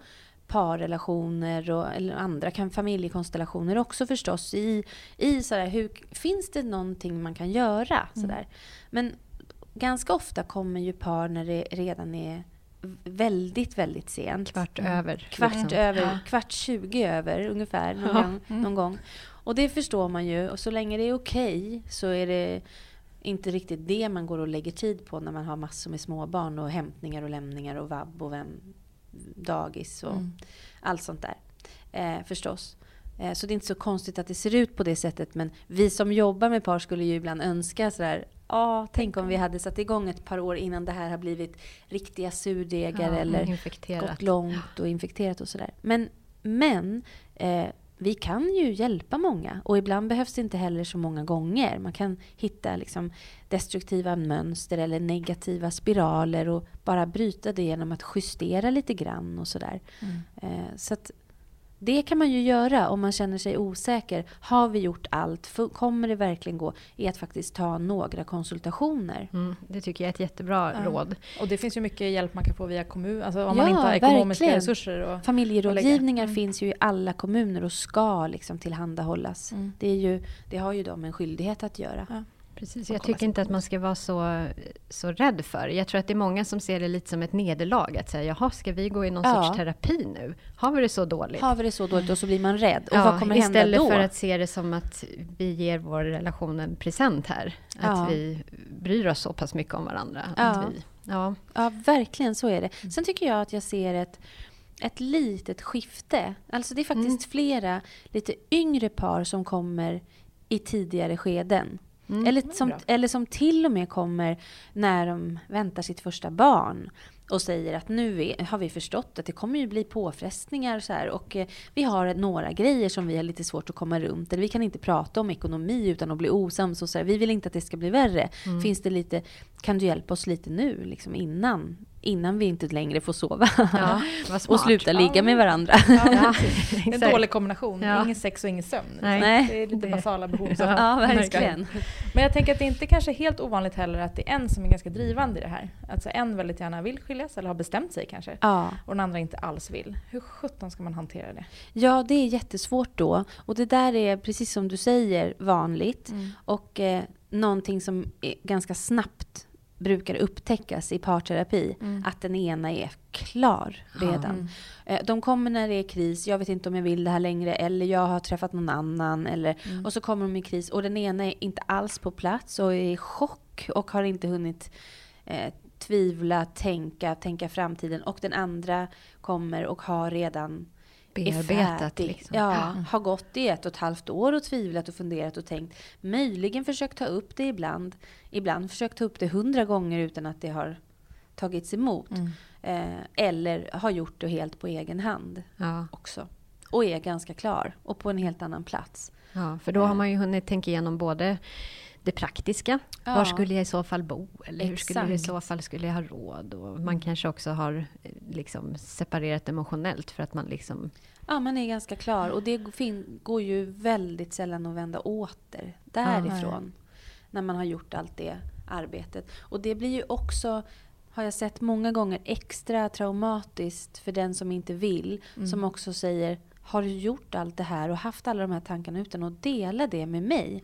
[SPEAKER 4] parrelationer och eller andra kan familjekonstellationer också förstås i, i sådär, hur, finns det någonting man kan göra? Sådär. Men ganska ofta kommer ju par när det redan är väldigt, väldigt sent.
[SPEAKER 2] Kvart
[SPEAKER 3] Mm.
[SPEAKER 2] över.
[SPEAKER 4] Kvart
[SPEAKER 2] liksom.
[SPEAKER 4] över,
[SPEAKER 3] Ja.
[SPEAKER 4] kvart 20 över ungefär någon,
[SPEAKER 2] Ja.
[SPEAKER 4] gång,
[SPEAKER 3] Mm.
[SPEAKER 4] någon gång. Och det förstår man ju. Och så länge det är okej så är det inte riktigt det man går och lägger tid på när man har massor med småbarn och hämtningar och lämningar och vabb och vem, dagis och
[SPEAKER 3] Mm.
[SPEAKER 4] allt sånt där. Eh, förstås. Eh, så det är inte så konstigt att det ser ut på det sättet. Men vi som jobbar med par skulle ju ibland önska sådär, ja, tänk om vi hade satt igång ett par år innan det här har blivit riktiga surdegar
[SPEAKER 2] Ja,
[SPEAKER 4] eller
[SPEAKER 2] infekterat.
[SPEAKER 4] gått långt och infekterat och sådär. Men, men eh, vi kan ju hjälpa många och ibland behövs det inte heller så många gånger. Man kan hitta liksom destruktiva mönster eller negativa spiraler och bara bryta det genom att justera lite grann och sådär. Eh, så att det kan man ju göra om man känner sig osäker. Har vi gjort allt? Kommer det verkligen gå? I att faktiskt ta några konsultationer.
[SPEAKER 2] Mm, det tycker jag är ett jättebra
[SPEAKER 3] Ja.
[SPEAKER 2] råd.
[SPEAKER 3] Och det finns ju mycket hjälp man kan få via kommun, alltså om
[SPEAKER 4] Ja,
[SPEAKER 3] man inte har ekonomiska
[SPEAKER 4] verkligen.
[SPEAKER 3] resurser. Och,
[SPEAKER 4] Familjerådgivningar
[SPEAKER 3] Mm.
[SPEAKER 4] finns ju i alla kommuner och ska liksom tillhandahållas.
[SPEAKER 3] Mm.
[SPEAKER 4] Det, är ju, det har ju de en skyldighet att göra.
[SPEAKER 3] Ja.
[SPEAKER 2] Precis, jag tycker inte att man ska vara så, så rädd för. Jag tror att det är många som ser det lite som ett nederlag. Att säga, jaha, ska vi gå i någon
[SPEAKER 4] Ja.
[SPEAKER 2] sorts terapi nu? Har vi det så dåligt?
[SPEAKER 4] Har vi det så dåligt och så blir man rädd. Och
[SPEAKER 2] Ja,
[SPEAKER 4] vad kommer hända
[SPEAKER 2] istället
[SPEAKER 4] då?
[SPEAKER 2] för att se det som att vi ger vår relation en present här. Att
[SPEAKER 4] Ja.
[SPEAKER 2] vi bryr oss så pass mycket om varandra.
[SPEAKER 4] Ja.
[SPEAKER 2] Att vi, ja.
[SPEAKER 4] Ja, verkligen så är det. Sen tycker jag att jag ser ett, ett litet skifte. Alltså det är faktiskt
[SPEAKER 2] Mm.
[SPEAKER 4] flera lite yngre par som kommer i tidigare skeden.
[SPEAKER 2] Mm.
[SPEAKER 4] Eller, som, eller som till och med kommer när de väntar sitt första barn och säger att nu är, har vi förstått att det kommer ju bli påfrestningar så här, och eh, vi har några grejer som vi har lite svårt att komma runt. Eller vi kan inte prata om ekonomi utan att bli osams och så här, vi vill inte att det ska bli värre.
[SPEAKER 2] Mm.
[SPEAKER 4] Finns det lite, kan du hjälpa oss lite nu liksom innan, innan vi inte längre får sova?
[SPEAKER 2] Ja, [LAUGHS]
[SPEAKER 4] och sluta ligga med varandra.
[SPEAKER 3] Ja, [LAUGHS] En dålig kombination.
[SPEAKER 2] Ja.
[SPEAKER 3] Ingen sex och ingen sömn.
[SPEAKER 2] Nej.
[SPEAKER 3] Det är lite
[SPEAKER 2] Det-
[SPEAKER 3] basala behov. som-
[SPEAKER 4] ja, verkligen.
[SPEAKER 3] Men jag tänker att det inte kanske är helt ovanligt heller att det är en som är ganska drivande i det här. Alltså en väldigt gärna vill skiljas eller har bestämt sig kanske.
[SPEAKER 4] Ja.
[SPEAKER 3] Och den andra inte alls vill. Hur sjutton ska man hantera det?
[SPEAKER 4] ja, det är jättesvårt då. Och det där är, precis som du säger, vanligt. Och eh, någonting som är ganska snabbt brukar upptäckas i parterapi,
[SPEAKER 3] Mm.
[SPEAKER 4] att den ena är klar redan.
[SPEAKER 3] Mm.
[SPEAKER 4] De kommer när det är kris, jag vet inte om jag vill det här längre, eller jag har träffat någon annan. Eller,
[SPEAKER 3] Mm.
[SPEAKER 4] Och så kommer de i kris och den ena är inte alls på plats och är i chock och har inte hunnit eh, tvivla, tänka, tänka framtiden. Och den andra kommer och har redan
[SPEAKER 2] Bearbetat liksom.
[SPEAKER 4] Ja, har gått i ett och ett halvt år och tvivlat och funderat och tänkt. Möjligen försökt ta upp det ibland. Ibland försökt ta upp det hundra gånger utan att det har tagits emot.
[SPEAKER 3] Mm.
[SPEAKER 4] Eh, eller har gjort det helt på egen hand
[SPEAKER 2] Ja,
[SPEAKER 4] också. Och är ganska klar och på en helt annan plats.
[SPEAKER 2] ja, för då har man ju hunnit tänka igenom både det praktiska.
[SPEAKER 4] Ja.
[SPEAKER 2] Var skulle jag i så fall bo? Eller hur skulle det i så fall skulle jag ha råd? Och man kanske också har eh, liksom separerat emotionellt för att man liksom...
[SPEAKER 4] Ja, man är ganska klar. Och det går ju väldigt sällan att vända åter därifrån. när man har gjort allt det arbetet. Och det blir ju också, har jag sett många gånger, extra traumatiskt för den som inte vill. Som också säger, har gjort allt det här och haft alla de här tankarna utan att dela det med mig?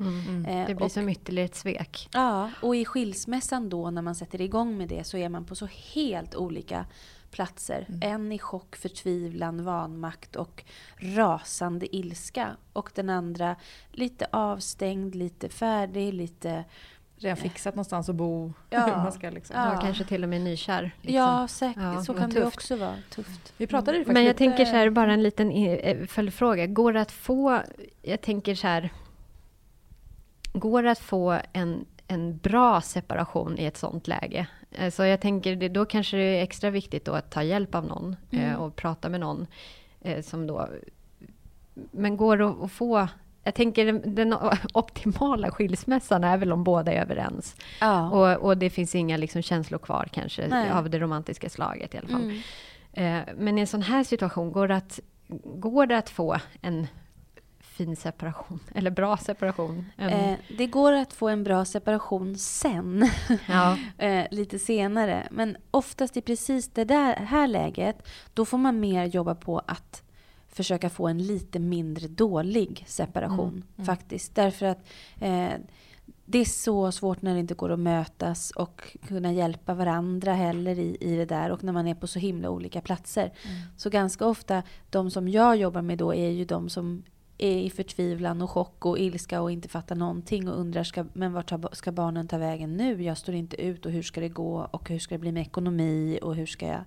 [SPEAKER 4] Eh,
[SPEAKER 2] Det blir
[SPEAKER 4] och-
[SPEAKER 2] som ytterligare ett svek.
[SPEAKER 4] Ja, och i skilsmässan då när man sätter igång med det så är man på så helt olika platser. En i chock, förtvivlan, vanmakt och rasande ilska. Och den andra lite avstängd, lite färdig, lite...
[SPEAKER 3] Redan fixat någonstans att bo. [LAUGHS]
[SPEAKER 4] Ja.
[SPEAKER 3] Man ska liksom.
[SPEAKER 4] Ja.
[SPEAKER 2] Ja, kanske till och med nykär. Liksom.
[SPEAKER 4] Ja, säkert.
[SPEAKER 2] Ja,
[SPEAKER 4] så kan det
[SPEAKER 2] tufft.
[SPEAKER 4] också vara. Tufft.
[SPEAKER 3] Vi pratade ju faktiskt
[SPEAKER 2] Men jag
[SPEAKER 3] lite-
[SPEAKER 2] tänker så här, bara en liten eh, följdfråga. Går det att få, jag tänker så här, går det att få en, en bra separation i ett sånt läge? Eh, Så jag tänker, det, då kanske det är extra viktigt då att ta hjälp av någon eh, och prata med någon eh, som då... Men går det att få... Jag tänker den, den [LAUGHS] optimala skilsmässan är väl om båda är överens.
[SPEAKER 4] Ja.
[SPEAKER 2] Och, och det finns inga liksom känslor kvar kanske
[SPEAKER 4] Nej.
[SPEAKER 2] av det romantiska slaget i alla fall.
[SPEAKER 4] Mm.
[SPEAKER 2] Eh, Men i en sån här situation, går det att, går det att få en fin separation? [LAUGHS] Eller bra separation? En,
[SPEAKER 4] Eh, det går att få en bra separation sen. [LAUGHS]
[SPEAKER 2] ja.
[SPEAKER 4] eh, lite senare. Men oftast i precis det där här läget, då får man mer jobba på att försöka få en lite mindre dålig separation. Faktiskt. Därför att eh, det är så svårt när det inte går att mötas och kunna hjälpa varandra heller i, i det där. Och när man är på så himla olika platser. Så ganska ofta, de som jag jobbar med då är ju de som är i förtvivlan och chock och ilska och inte fattar någonting och undrar ska, men vart ska barnen ta vägen nu? Jag står inte ut och hur ska det gå och hur ska det bli med ekonomi och hur ska jag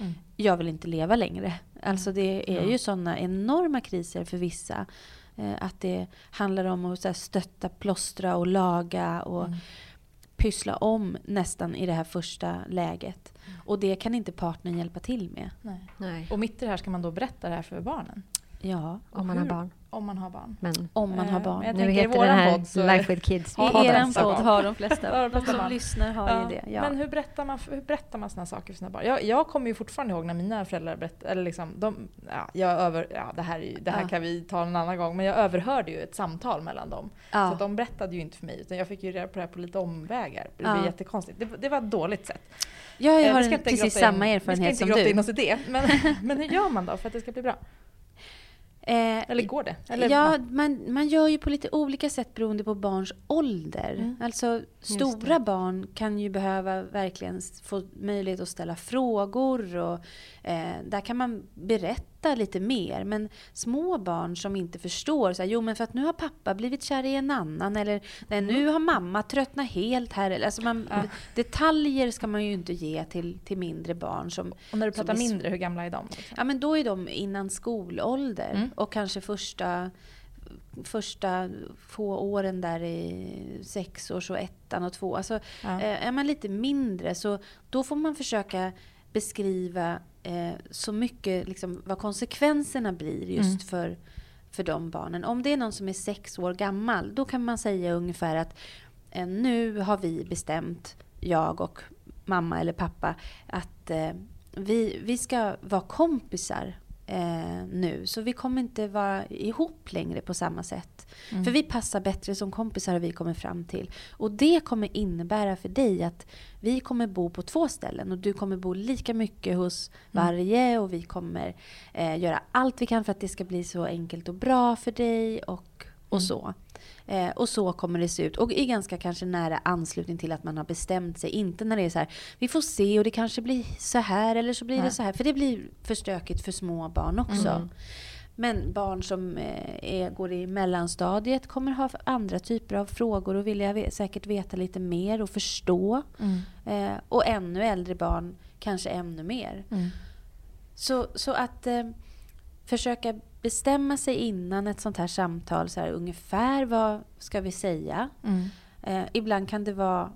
[SPEAKER 3] Mm.
[SPEAKER 4] jag vill inte leva längre. Alltså det är
[SPEAKER 2] Ja.
[SPEAKER 4] ju sådana enorma kriser för vissa. Eh, att det handlar om att så här, stötta, plåstra och laga och
[SPEAKER 3] Mm.
[SPEAKER 4] pyssla om nästan i det här första läget. Och det kan inte partnern hjälpa till med.
[SPEAKER 3] Nej.
[SPEAKER 2] Nej,
[SPEAKER 3] Och mitt i det här ska man då berätta det här för barnen.
[SPEAKER 4] Ja,
[SPEAKER 2] om man har barn.
[SPEAKER 3] Om man har barn.
[SPEAKER 2] Men
[SPEAKER 4] om man har
[SPEAKER 3] Eh,
[SPEAKER 4] barn.
[SPEAKER 3] jag
[SPEAKER 2] nu heter den här
[SPEAKER 3] podd
[SPEAKER 2] Life with Kids.
[SPEAKER 4] I
[SPEAKER 3] sa
[SPEAKER 4] podd
[SPEAKER 3] barn.
[SPEAKER 4] har de flesta,
[SPEAKER 3] Ja, de
[SPEAKER 4] som
[SPEAKER 3] barn.
[SPEAKER 4] lyssnar har
[SPEAKER 3] Ja,
[SPEAKER 4] ju det. Ja.
[SPEAKER 3] Men hur berättar man, hur berättar man såna saker för sina barn? Jag, jag kommer ju fortfarande ihåg när mina föräldrar berättade, eller liksom, de, ja, jag över, ja, det här, är ju- det här
[SPEAKER 4] Ja.
[SPEAKER 3] kan vi ta en annan gång, men jag överhörde ju ett samtal mellan dem. Så de berättade ju inte för mig, utan jag fick ju reda på det här på lite omvägar. Det blev jättekonstigt. Det, det var ett dåligt sätt.
[SPEAKER 4] Jag
[SPEAKER 3] Eh,
[SPEAKER 4] har
[SPEAKER 3] inte
[SPEAKER 4] precis samma erfarenhet
[SPEAKER 3] Vi ska
[SPEAKER 4] som
[SPEAKER 3] inte grotta
[SPEAKER 4] du.
[SPEAKER 3] in oss i det, men, [LAUGHS] men hur gör man då för att det ska bli bra?
[SPEAKER 4] Eh,
[SPEAKER 3] Eller går det? Eller,
[SPEAKER 4] ja, man, man gör ju på lite olika sätt beroende på barns ålder.
[SPEAKER 3] Mm.
[SPEAKER 4] Alltså stora barn kan ju behöva verkligen få möjlighet att ställa frågor och eh, där kan man berätta lite mer. Men små barn som inte förstår, så här, jo men för att nu har pappa blivit kär i en annan eller nej, nu har mamma tröttnat helt här. Eller, Alltså man,
[SPEAKER 3] Ja.
[SPEAKER 4] Detaljer ska man ju inte ge till, till mindre barn som
[SPEAKER 3] och när du pratar
[SPEAKER 4] är
[SPEAKER 3] mindre, hur gamla är de? Liksom?
[SPEAKER 4] Ja men då är de innan skolålder
[SPEAKER 3] Mm.
[SPEAKER 4] och kanske första, första få åren där i sexårs och ettan och två. Alltså,
[SPEAKER 3] Ja.
[SPEAKER 4] eh, är man lite mindre så då får man försöka beskriva eh, så mycket liksom, vad konsekvenserna blir just
[SPEAKER 3] Mm.
[SPEAKER 4] för, för de barnen. Om det är någon som är sex år gammal då kan man säga ungefär att eh, nu har vi bestämt, jag och mamma eller pappa, att eh, vi, vi ska vara kompisar eh, nu. Så vi kommer inte vara ihop längre på samma sätt.
[SPEAKER 3] Mm.
[SPEAKER 4] För vi passar bättre som kompisar har vi kommit fram till. Och det kommer innebära för dig att vi kommer bo på två ställen och du kommer bo lika mycket hos
[SPEAKER 3] Mm.
[SPEAKER 4] varje och vi kommer eh, göra allt vi kan för att det ska bli så enkelt och bra för dig och, och
[SPEAKER 3] Mm.
[SPEAKER 4] så. Eh, och så kommer det se ut. Och i ganska kanske nära anslutning till att man har bestämt sig. Inte när det är så här, vi får se och det kanske blir så här eller så blir det
[SPEAKER 3] Nej.
[SPEAKER 4] så här. För det blir för stökigt för små barn också.
[SPEAKER 2] Mm.
[SPEAKER 4] Men barn som eh, är, går i mellanstadiet kommer ha andra typer av frågor och vilja säkert veta lite mer och förstå.
[SPEAKER 3] Mm.
[SPEAKER 4] Eh, och ännu äldre barn kanske ännu mer.
[SPEAKER 3] Mm.
[SPEAKER 4] Så, så att eh, försöka bestämma sig innan ett sånt här samtal, så här, ungefär vad ska vi säga?
[SPEAKER 3] Mm.
[SPEAKER 4] Eh, ibland kan det vara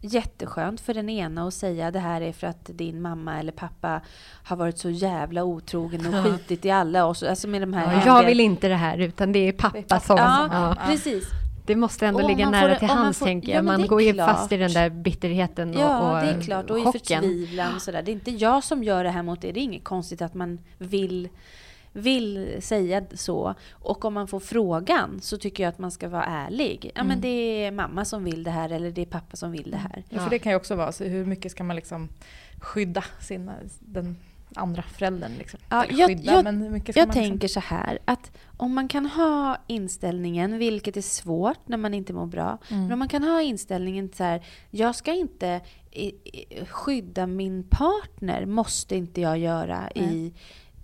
[SPEAKER 4] jätteskönt för den ena att säga det här är för att din mamma eller pappa har varit så jävla otrogen och
[SPEAKER 2] Ja.
[SPEAKER 4] skitit i alla oss. Alltså med de här
[SPEAKER 2] Ja, jag vill inte det här utan det är pappa som...
[SPEAKER 4] Ja,
[SPEAKER 2] Ja,
[SPEAKER 4] precis.
[SPEAKER 2] det måste ändå
[SPEAKER 4] Och
[SPEAKER 2] ligga nära
[SPEAKER 4] får-
[SPEAKER 2] till hands
[SPEAKER 4] får-
[SPEAKER 2] tänker
[SPEAKER 4] ja,
[SPEAKER 2] jag.
[SPEAKER 4] men
[SPEAKER 2] Man går ju fast i den där bitterheten och,
[SPEAKER 4] Ja, det är klart. Och i
[SPEAKER 2] chocken.
[SPEAKER 4] förtvivlan och sådär. Det är inte jag som gör det här mot er. Det är inget konstigt att man vill, vill säga så. Och om man får frågan så tycker jag att man ska vara ärlig. Ja,
[SPEAKER 2] Mm.
[SPEAKER 4] men det är mamma som vill det här eller det är pappa som vill det här.
[SPEAKER 3] Ja, för det kan ju också vara så hur mycket ska man liksom skydda sin, den andra föräldern? Liksom.
[SPEAKER 4] Ja, jag-
[SPEAKER 3] skydda,
[SPEAKER 4] jag-
[SPEAKER 3] men hur mycket ska
[SPEAKER 4] Jag
[SPEAKER 3] man
[SPEAKER 4] tänker så här att om man kan ha inställningen, vilket är svårt när man inte mår bra,
[SPEAKER 3] Liksom,
[SPEAKER 4] men om man kan ha inställningen så här, jag ska inte i, i, skydda min partner, måste inte jag göra i,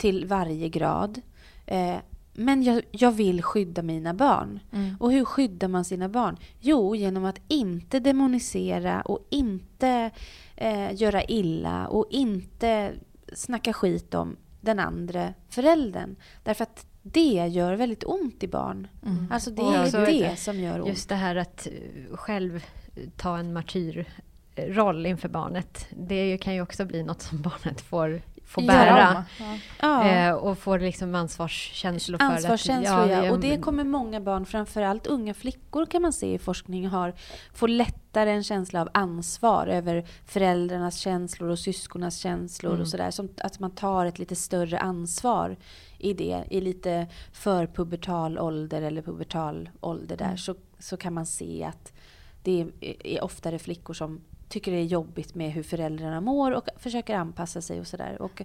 [SPEAKER 4] till varje grad. Eh, men jag, jag vill skydda mina barn.
[SPEAKER 3] Mm.
[SPEAKER 4] Och hur skyddar man sina barn? Jo, genom att inte demonisera och inte eh, göra illa och inte snacka skit om den andra föräldern. Därför att det gör väldigt ont i barn.
[SPEAKER 3] Mm.
[SPEAKER 4] Alltså det är
[SPEAKER 2] också
[SPEAKER 4] det som gör ont.
[SPEAKER 2] Just det här att eh, själv ta en martyrroll inför barnet. Det kan ju också bli något som barnet får, får
[SPEAKER 4] Ja.
[SPEAKER 2] bära.
[SPEAKER 3] Ja.
[SPEAKER 4] Ja.
[SPEAKER 2] Eh, och får liksom ansvarskänslor för
[SPEAKER 4] Ansvarskänslor,
[SPEAKER 2] att...
[SPEAKER 4] ja. Och det kommer många barn, framförallt unga flickor kan man se i forskning, har, får lättare en känsla av ansvar över föräldrarnas känslor och syskonas känslor
[SPEAKER 2] Mm.
[SPEAKER 4] och sådär. Som att man tar ett lite större ansvar i det, i lite förpubertal ålder eller pubertal ålder där.
[SPEAKER 3] Mm.
[SPEAKER 4] Så, så kan man se att det är, är oftare flickor som tycker det är jobbigt med hur föräldrarna mår och försöker anpassa sig och sådär. Och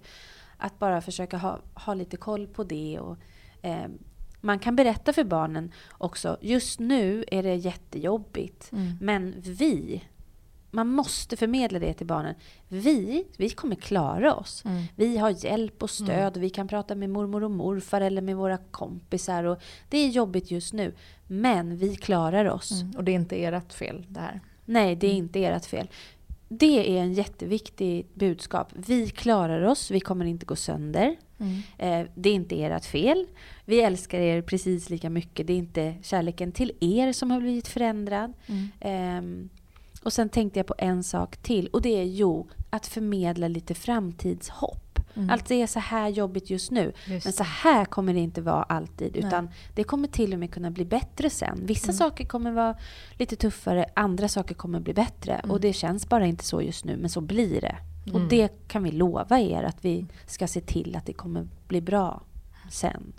[SPEAKER 4] att bara försöka ha, ha lite koll på det. Och, eh, man kan berätta för barnen också, just nu är det jättejobbigt.
[SPEAKER 3] Mm.
[SPEAKER 4] Men vi, man måste förmedla det till barnen. Vi, vi kommer klara oss.
[SPEAKER 3] Mm.
[SPEAKER 4] Vi har hjälp och stöd och vi kan prata med mormor och morfar eller med våra kompisar. Och det är jobbigt just nu, men vi klarar oss.
[SPEAKER 3] Mm. Och det är inte ert fel det här.
[SPEAKER 4] Nej, det är
[SPEAKER 3] Mm.
[SPEAKER 4] inte ert fel. det är en jätteviktig budskap. Vi klarar oss, vi kommer inte gå sönder.
[SPEAKER 3] Mm.
[SPEAKER 4] Eh, det är inte ert fel. Vi älskar er precis lika mycket. Det är inte kärleken till er som har blivit förändrad.
[SPEAKER 3] Mm.
[SPEAKER 4] Ehm, och sen tänkte jag på en sak till och det är jo, att förmedla lite framtidshopp.
[SPEAKER 3] Mm.
[SPEAKER 4] Allt är så här jobbigt just nu.
[SPEAKER 2] Just
[SPEAKER 4] Men så här kommer det inte vara alltid. Utan det kommer till och med kunna bli bättre sen. Vissa
[SPEAKER 3] Mm.
[SPEAKER 4] saker kommer vara lite tuffare, andra saker kommer bli bättre.
[SPEAKER 3] Mm.
[SPEAKER 4] Och det känns bara inte så just nu, men så blir det.
[SPEAKER 2] Mm.
[SPEAKER 4] Och det kan vi lova er att vi ska se till att det kommer bli bra sen.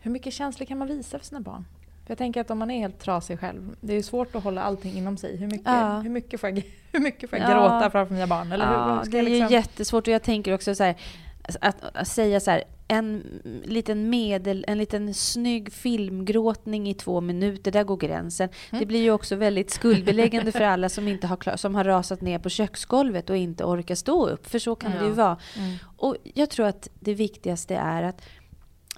[SPEAKER 3] Hur mycket känslor kan man visa för sina barn? För jag tänker att om man är helt trasig själv, det är ju svårt att hålla allting inom sig. Hur mycket,
[SPEAKER 4] Ja.
[SPEAKER 3] hur mycket, får, jag, [LAUGHS] hur mycket får jag
[SPEAKER 4] Ja.
[SPEAKER 3] gråta framför mina barn? Eller hur,
[SPEAKER 4] Ja,
[SPEAKER 3] hur ska
[SPEAKER 4] det är
[SPEAKER 3] liksom...
[SPEAKER 4] jättesvårt och jag tänker också så här, att, att säga så här, en liten medel, en liten snygg filmgråtning i två minuter, där går gränsen.
[SPEAKER 3] Mm.
[SPEAKER 4] Det blir ju också väldigt skuldbeläggande för alla som, inte har, klar, som har rasat ner på köksgolvet och inte orkar stå upp, för så kan det ju
[SPEAKER 2] Ja.
[SPEAKER 4] vara.
[SPEAKER 3] Mm.
[SPEAKER 4] Och jag tror att det viktigaste är att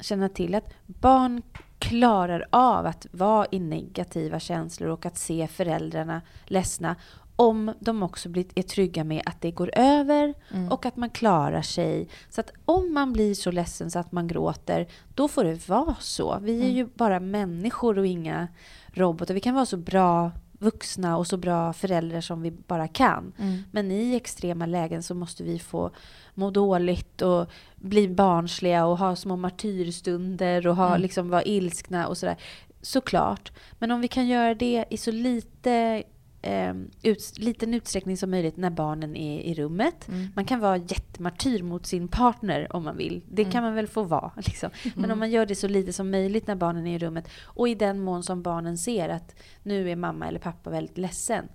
[SPEAKER 4] känna till att barn klarar av att vara i negativa känslor och att se föräldrarna ledsna om de också blir, är trygga med att det går över
[SPEAKER 3] Mm.
[SPEAKER 4] och att man klarar sig. Så att om man blir så ledsen så att man gråter, då får det vara så. Vi är
[SPEAKER 3] Mm.
[SPEAKER 4] ju bara människor och inga robotar. Vi kan vara så bra vuxna och så bra föräldrar som vi bara kan.
[SPEAKER 3] Mm.
[SPEAKER 4] Men i extrema lägen så måste vi få må dåligt och bli barnsliga och ha små martyrstunder och ha,
[SPEAKER 3] Mm.
[SPEAKER 4] liksom vara ilskna och sådär. Såklart. Men om vi kan göra det i så lite eh, ut, liten utsträckning som möjligt när barnen är i rummet.
[SPEAKER 3] Mm.
[SPEAKER 4] Man kan vara jättemartyr mot sin partner om man vill. Det
[SPEAKER 3] Mm.
[SPEAKER 4] kan man väl få vara. [LAUGHS] Liksom. Men om man gör det så lite som möjligt när barnen är i rummet och i den mån som barnen ser att nu är mamma eller pappa väldigt ledsen.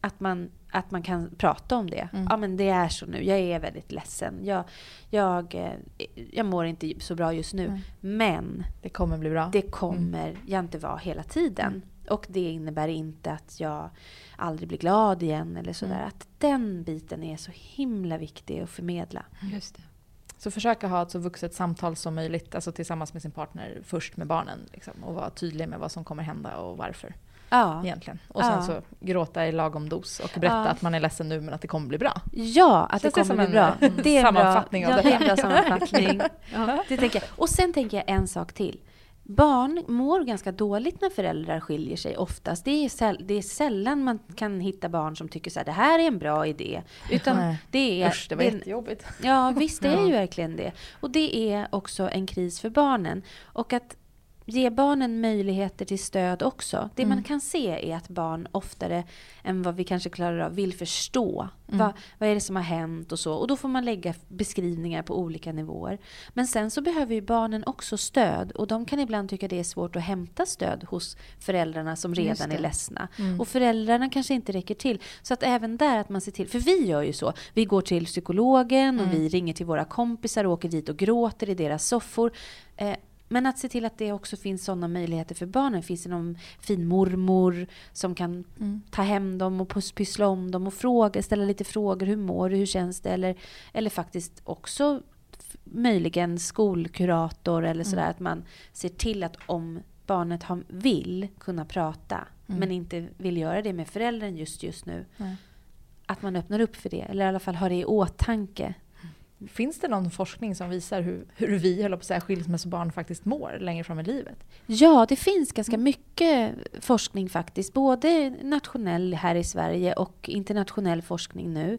[SPEAKER 4] Att man, att man kan prata om det.
[SPEAKER 3] Mm.
[SPEAKER 4] Ja men det är så nu, jag är väldigt ledsen. Jag, jag, eh, jag mår inte så bra just nu.
[SPEAKER 3] Nej.
[SPEAKER 4] Men
[SPEAKER 3] Det kommer bli bra.
[SPEAKER 4] det kommer jag inte vara hela tiden. Och det innebär inte att jag aldrig blir glad igen eller sådär.
[SPEAKER 3] Mm.
[SPEAKER 4] Att den biten är så himla viktig att förmedla.
[SPEAKER 2] Just det.
[SPEAKER 3] Så försöka ha ett så vuxet samtal som möjligt, alltså tillsammans med sin partner, först med barnen. Liksom, och vara tydlig med vad som kommer hända och varför
[SPEAKER 4] Ja,
[SPEAKER 3] egentligen. Och sen
[SPEAKER 4] Ja.
[SPEAKER 3] så gråta i lagom dos och berätta
[SPEAKER 4] Ja.
[SPEAKER 3] att man är ledsen nu men att det kommer bli bra.
[SPEAKER 4] ja att det
[SPEAKER 3] det
[SPEAKER 4] kommer bli
[SPEAKER 3] en,
[SPEAKER 4] bra.
[SPEAKER 3] eh,
[SPEAKER 4] Det är en bra,
[SPEAKER 3] sammanfattning av
[SPEAKER 4] ja,
[SPEAKER 3] det?
[SPEAKER 4] det är en bra sammanfattning. [LAUGHS]
[SPEAKER 2] Ja.
[SPEAKER 4] Det tänker jag. Och sen tänker jag en sak till. Barn mår ganska dåligt när föräldrar skiljer sig oftast. Det är, säll- det är sällan man kan hitta barn som tycker så här, det här är en bra idé. Utan
[SPEAKER 3] Nej.
[SPEAKER 4] det är...
[SPEAKER 3] Usch, det var
[SPEAKER 4] det
[SPEAKER 3] jättejobbigt.
[SPEAKER 4] Ja, visst det är
[SPEAKER 2] Ja.
[SPEAKER 4] ju verkligen det. Och det är också en kris för barnen. Och att ge barnen möjligheter till stöd också. Det
[SPEAKER 3] Mm.
[SPEAKER 4] man kan se är att barn oftare än vad vi kanske klarar av vill förstå.
[SPEAKER 3] Mm.
[SPEAKER 4] Vad, vad är det som har hänt och så. Och då får man lägga beskrivningar på olika nivåer. Men sen så behöver ju barnen också stöd. Och de kan ibland tycka det är svårt att hämta stöd hos föräldrarna som redan är ledsna.
[SPEAKER 3] Mm.
[SPEAKER 4] Och föräldrarna kanske inte räcker till. Så att även där att man ser till, för vi gör ju så. Vi går till psykologen och
[SPEAKER 3] Mm.
[SPEAKER 4] vi ringer till våra kompisar och åker dit och gråter i deras soffor. Eh, men att se till att det också finns sådana möjligheter för barnen. Finns det någon fin mormor som kan
[SPEAKER 3] Mm.
[SPEAKER 4] ta hem dem och pyssla om dem och fråga, ställa lite frågor. Hur mår du? Hur känns det? Eller, eller faktiskt också möjligen skolkurator eller sådär.
[SPEAKER 3] Mm.
[SPEAKER 4] Att man ser till att om barnet har, vill kunna prata
[SPEAKER 3] Mm.
[SPEAKER 4] men inte vill göra det med föräldern just just nu. Att man öppnar upp för det. Eller i alla fall har det i åtanke.
[SPEAKER 3] Finns det någon forskning som visar hur, hur vi, höll på att säga, skilsmässobarn faktiskt mår längre fram i livet?
[SPEAKER 4] Ja, det finns ganska mycket forskning faktiskt. Både nationell här i Sverige och internationell forskning nu.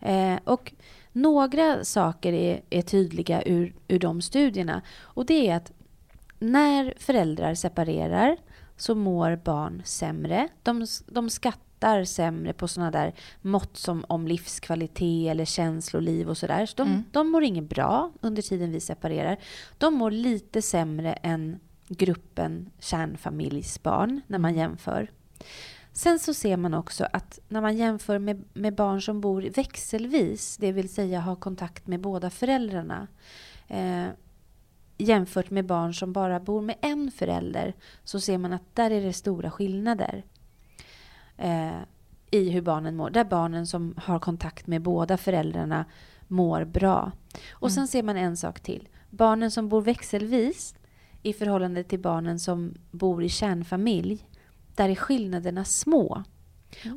[SPEAKER 4] Eh, och några saker är, är tydliga ur, ur de studierna. Och det är att när föräldrar separerar så mår barn sämre. De, de skattar sämre på sådana där mått som om livskvalitet eller känsloliv och sådär. Så de,
[SPEAKER 3] Mm.
[SPEAKER 4] de mår inget bra under tiden vi separerar. De mår lite sämre än gruppen kärnfamiljsbarn när man jämför. Sen så ser man också att när man jämför med, med barn som bor växelvis, det vill säga har kontakt med båda föräldrarna, eh, jämfört med barn som bara bor med en förälder, så ser man att där är det stora skillnader eh, i hur barnen mår. Där barnen som har kontakt med båda föräldrarna mår bra. Och sen ser man en sak till. Barnen som bor växelvis i förhållande till barnen som bor i kärnfamilj, där är skillnaderna små.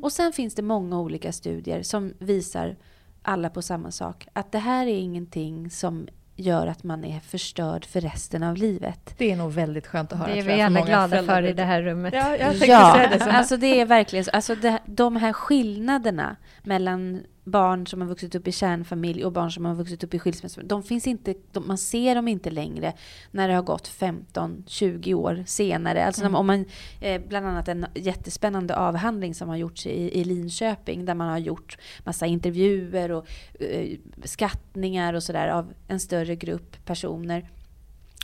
[SPEAKER 4] Och sen finns det många olika studier som visar alla på samma sak. Att det här är ingenting som gör att man är förstörd för resten av livet.
[SPEAKER 3] Det är nog väldigt skönt att höra.
[SPEAKER 2] Det är vi
[SPEAKER 3] jag,
[SPEAKER 2] alla glada för i det här rummet.
[SPEAKER 3] Ja, jag
[SPEAKER 4] Ja,
[SPEAKER 3] säga det. Så.
[SPEAKER 4] alltså det är verkligen så. Alltså det, de här skillnaderna mellan barn som har vuxit upp i kärnfamilj och barn som har vuxit upp i skilsmässa, de finns inte, de, man ser dem inte längre när det har gått 15-20 år senare. Alltså
[SPEAKER 3] Mm.
[SPEAKER 4] om man, eh, bland annat en jättespännande avhandling som har gjorts i, i Linköping där man har gjort massa intervjuer och eh, skattningar och sådär av en större grupp personer.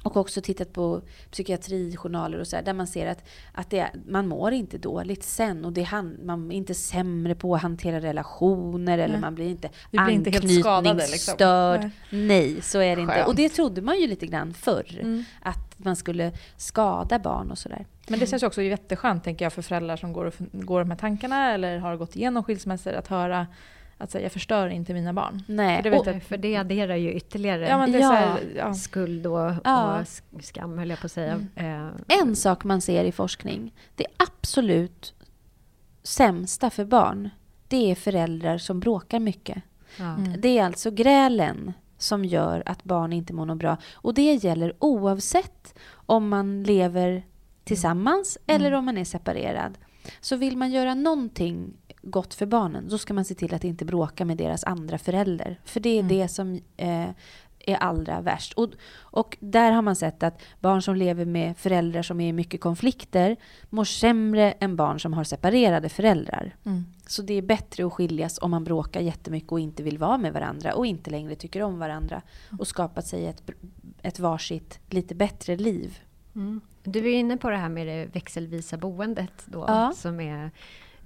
[SPEAKER 4] Och också tittat på psykiatrijournaler och så här, där man ser att, att det, man mår inte dåligt sen och det, han, man är inte sämre på att hantera relationer eller
[SPEAKER 3] Nej.
[SPEAKER 4] man blir inte
[SPEAKER 3] Vi blir inte helt skadade, liksom.
[SPEAKER 4] anknytningsstörd.
[SPEAKER 3] Nej.
[SPEAKER 4] Nej, så är det inte.
[SPEAKER 3] Skönt.
[SPEAKER 4] Och det trodde man ju lite grann förr.
[SPEAKER 3] Mm.
[SPEAKER 4] Att man skulle skada barn och sådär.
[SPEAKER 3] Men det känns ju också jätteskönt tänker jag för föräldrar som går, och går de här tankarna eller har gått igenom skilsmässor att höra att säga, jag förstör inte mina barn.
[SPEAKER 4] Nej.
[SPEAKER 3] För det vet
[SPEAKER 4] och,
[SPEAKER 3] jag-
[SPEAKER 2] För det adderar ju ytterligare
[SPEAKER 3] Ja, men det är
[SPEAKER 4] Ja.
[SPEAKER 3] så här, ja.
[SPEAKER 2] skuld och,
[SPEAKER 4] Ja.
[SPEAKER 2] och sk- skam, höll jag på att säga. Eh,
[SPEAKER 4] en sak man ser i forskning, det absolut sämsta för barn, det är föräldrar som bråkar mycket.
[SPEAKER 2] ja.
[SPEAKER 3] Mm.
[SPEAKER 4] Det är alltså grälen som gör att barn inte mår något bra. Och det gäller oavsett om man lever tillsammans eller om man är separerad. Så vill man göra någonting gott för barnen, då ska man se till att inte bråka med deras andra förälder. För det är
[SPEAKER 3] Mm.
[SPEAKER 4] det som eh, är allra värst. Och, och där har man sett att barn som lever med föräldrar som är i mycket konflikter mår sämre än barn som har separerade föräldrar.
[SPEAKER 3] Mm.
[SPEAKER 4] Så det är bättre att skiljas om man bråkar jättemycket och inte vill vara med varandra och inte längre tycker om varandra och skapat sig ett, ett varsitt lite bättre liv.
[SPEAKER 2] Mm. Du är inne på det här med det växelvisa boendet då,
[SPEAKER 4] Ja.
[SPEAKER 2] som är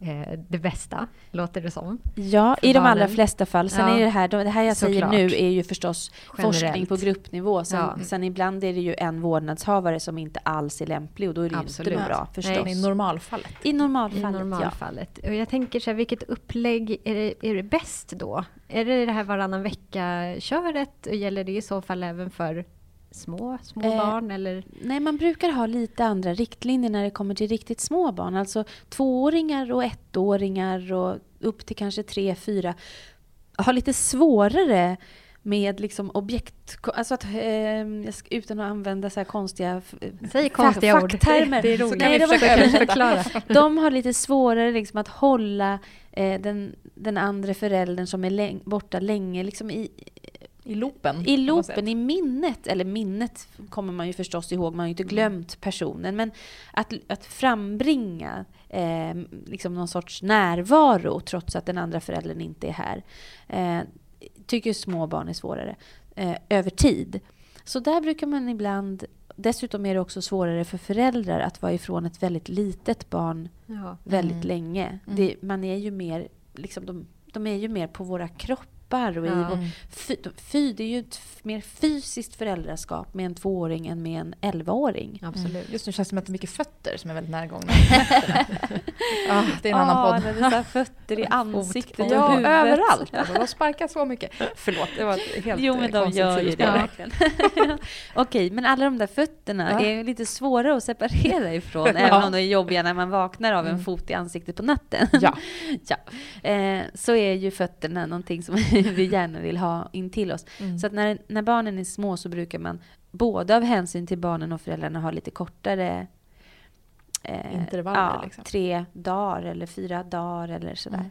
[SPEAKER 2] eh, det bästa, låter det som.
[SPEAKER 4] Ja,
[SPEAKER 2] För
[SPEAKER 4] i de allra flesta fall. Sen
[SPEAKER 2] Ja.
[SPEAKER 4] är det här, det här jag säger
[SPEAKER 2] Såklart.
[SPEAKER 4] nu är ju förstås forskning
[SPEAKER 2] Generellt.
[SPEAKER 4] på gruppnivå. Sen,
[SPEAKER 2] Ja.
[SPEAKER 4] sen ibland är det ju en vårdnadshavare som inte alls är lämplig och då är det
[SPEAKER 2] Absolut.
[SPEAKER 4] inte bra förstås.
[SPEAKER 3] Men I normalfallet.
[SPEAKER 4] I
[SPEAKER 2] I
[SPEAKER 4] normalfallet, ja.
[SPEAKER 2] normalfallet. Och jag tänker så här, vilket upplägg är det, är det bäst då? Är det det här varannan vecka-köret? Och gäller det i så fall även för små, små
[SPEAKER 4] Eh,
[SPEAKER 2] barn? Eller?
[SPEAKER 4] Nej, man brukar ha lite andra riktlinjer när det kommer till riktigt små barn. Alltså tvååringar och ettåringar och upp till kanske tre, fyra har lite svårare med liksom objekt... Alltså att, eh, ska, utan att använda så här konstiga
[SPEAKER 2] Säg konstiga ord.
[SPEAKER 4] facktermer. [LAUGHS]
[SPEAKER 2] Det är roligt.
[SPEAKER 4] Nej, det var-
[SPEAKER 2] förklara.
[SPEAKER 4] De har lite svårare liksom att hålla eh, den, den andra föräldern som är läng- borta länge liksom i,
[SPEAKER 3] I loopen.
[SPEAKER 4] i loopen, i minnet. Eller minnet kommer man ju förstås ihåg, man har ju inte glömt personen. Men att, att frambringa eh, liksom någon sorts närvaro trots att den andra föräldern inte är här. Eh, tycker små barn är svårare eh, över tid. Så där brukar man ibland Dessutom är det också svårare för föräldrar att vara ifrån ett väldigt litet barn
[SPEAKER 2] Ja.
[SPEAKER 4] väldigt
[SPEAKER 3] Mm.
[SPEAKER 4] länge. Det, man är ju mer, liksom, de, de är ju mer på våra kroppar och i
[SPEAKER 2] Ja.
[SPEAKER 4] vår, fy, fy, det är ju ett mer fysiskt föräldraskap med en tvååring än med en elvaåring.
[SPEAKER 2] Absolut.
[SPEAKER 3] Just nu känns det som att det är mycket fötter som är väldigt närgångna. [LAUGHS] ah, det är en annan
[SPEAKER 4] Ah,
[SPEAKER 3] podd.
[SPEAKER 4] när det är fötter i [LAUGHS] ansiktet och
[SPEAKER 3] Ja,
[SPEAKER 4] huvudet.
[SPEAKER 3] överallt. Alltså, de sparkar så mycket. Förlåt, det var ett helt
[SPEAKER 4] Jo, men
[SPEAKER 3] eh,
[SPEAKER 4] de
[SPEAKER 3] konstigt
[SPEAKER 4] gör ju det verkligen. [LAUGHS] Okej, men alla de där fötterna
[SPEAKER 3] Ja.
[SPEAKER 4] är lite svåra att separera ifrån, även om de är jobbiga när man vaknar av en fot i ansiktet på natten.
[SPEAKER 3] Ja.
[SPEAKER 4] ja. Eh, så är ju fötterna någonting som [LAUGHS] vi gärna vill ha in till oss.
[SPEAKER 3] Mm.
[SPEAKER 4] Så att när, när barnen är små så brukar man både av hänsyn till barnen och föräldrarna ha lite kortare eh,
[SPEAKER 3] Intervaller,
[SPEAKER 4] ja,
[SPEAKER 3] liksom.
[SPEAKER 4] Tre dagar eller fyra dagar eller sådär.
[SPEAKER 3] Mm.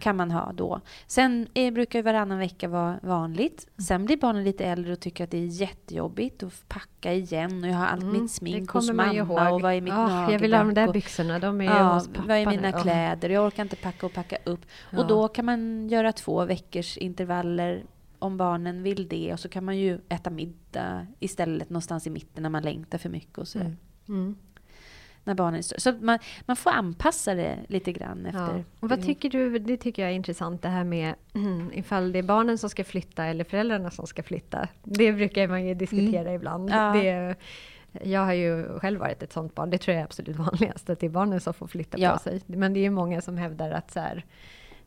[SPEAKER 4] Kan man ha då. Sen är, brukar varannan vecka vara vanligt.
[SPEAKER 3] Mm.
[SPEAKER 4] Sen blir barnen lite äldre och tycker att det är jättejobbigt att packa igen och jag har allt
[SPEAKER 2] Mm,
[SPEAKER 4] mitt smink hos mamma
[SPEAKER 2] ihåg.
[SPEAKER 4] och vad är mitt
[SPEAKER 2] Ja, Jag vill ha de där byxorna, de är
[SPEAKER 4] Ja,
[SPEAKER 2] hos pappa.
[SPEAKER 4] vad är mina
[SPEAKER 2] nu.
[SPEAKER 4] Kläder? Jag orkar inte packa och packa upp.
[SPEAKER 2] Ja.
[SPEAKER 4] Och då kan man göra två veckors intervaller om barnen vill det. Och så kan man ju äta middag istället någonstans i mitten när man längtar för mycket och sådär.
[SPEAKER 3] Mm.
[SPEAKER 2] Mm.
[SPEAKER 4] När barnen är större. Så man, man får anpassa det lite grann efter.
[SPEAKER 2] Ja. Och vad tycker du, det tycker jag är intressant det här med mm, [CLEARS THROAT] ifall det är barnen som ska flytta eller föräldrarna som ska flytta. Det brukar man ju diskutera ibland.
[SPEAKER 4] Ja.
[SPEAKER 2] Det, jag har ju själv varit ett sånt barn, det tror jag är absolut [LAUGHS] vanligast, att det är barnen som får flytta
[SPEAKER 4] Ja.
[SPEAKER 2] på sig. Men det är ju många som hävdar att så här,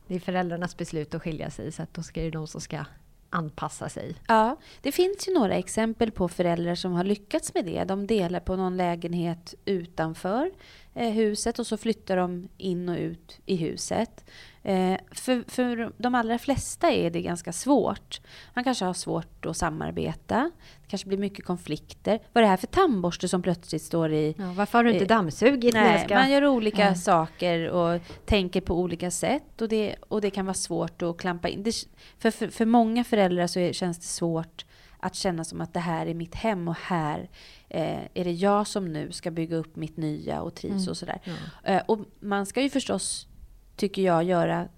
[SPEAKER 2] det är föräldrarnas beslut att skilja sig, så att då ska det de som ska anpassa sig.
[SPEAKER 4] Ja, det finns ju några exempel på föräldrar som har lyckats med det. De delar på någon lägenhet utanför eh, huset och så flyttar de in och ut i huset. Eh, för, för de allra flesta är det ganska svårt. Man kanske har svårt att samarbeta. Det kanske blir mycket konflikter. Vad är det här för tandborste som plötsligt står i...
[SPEAKER 2] Ja, varför har du inte
[SPEAKER 4] Eh,
[SPEAKER 2] dammsugit
[SPEAKER 4] Nej,
[SPEAKER 2] ska...
[SPEAKER 4] man gör olika
[SPEAKER 2] Ja.
[SPEAKER 4] saker och tänker på olika sätt. Och det, och det kan vara svårt att klampa in. Det, för, för, för många föräldrar så är, känns det svårt att känna som att det här är mitt hem och här eh, är det jag som nu ska bygga upp mitt nya och trivs och sådär.
[SPEAKER 2] Ja.
[SPEAKER 4] Eh, och man ska ju förstås, tycker jag, göra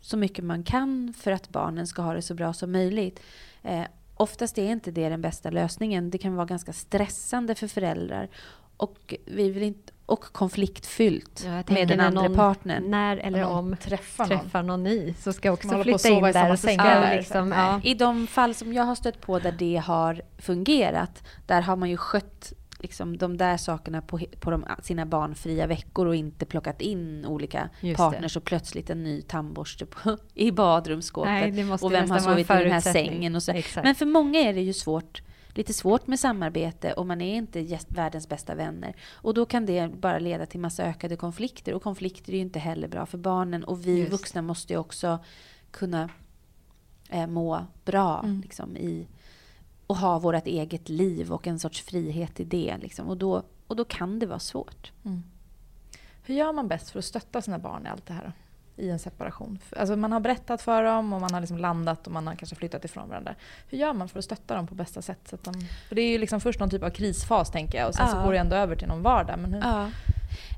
[SPEAKER 4] så mycket man kan för att barnen ska ha det så bra som möjligt. Eh, oftast är inte det den bästa lösningen. Det kan vara ganska stressande för föräldrar. Och, vi vill inte, och konfliktfyllt
[SPEAKER 2] Ja,
[SPEAKER 4] med den andra
[SPEAKER 2] någon-
[SPEAKER 4] partnern.
[SPEAKER 2] När eller
[SPEAKER 3] Om
[SPEAKER 2] om
[SPEAKER 3] träffar någon.
[SPEAKER 2] träffar någon ny så ska jag också flytta in där och så
[SPEAKER 3] säng
[SPEAKER 2] ska jag
[SPEAKER 3] där.
[SPEAKER 2] liksom, ja.
[SPEAKER 4] I de fall som jag har stött på där det har fungerat, där har man ju skött liksom, de där sakerna på, på de, sina barnfria veckor och inte plockat in olika
[SPEAKER 2] Just
[SPEAKER 4] partners och plötsligt en ny tandborste på, [LAUGHS] i badrumsskåpet.
[SPEAKER 2] Nej, det
[SPEAKER 4] och vem har sovit i den här sängen och så.
[SPEAKER 2] Exakt.
[SPEAKER 4] Men för många är det ju svårt, lite svårt med samarbete och man är inte världens bästa vänner. Och då kan det bara leda till massa ökade konflikter och konflikter är ju inte heller bra för barnen och vi
[SPEAKER 2] Just.
[SPEAKER 4] vuxna måste ju också kunna eh, må bra
[SPEAKER 3] Mm.
[SPEAKER 4] liksom, i, och ha vårt eget liv och en sorts frihet i det. Liksom. Och, då, och då kan det vara svårt.
[SPEAKER 3] Hur gör man bäst för att stötta sina barn i allt det här? då? I en separation. Alltså man har berättat för dem och man har liksom landat och man har kanske flyttat ifrån varandra. Hur gör man för att stötta dem på bästa sätt? Så att de, för det är ju liksom först någon typ av krisfas tänker jag och sen så
[SPEAKER 4] Ja.
[SPEAKER 3] går det ändå över till någon vardag. Men hur,
[SPEAKER 4] Ja.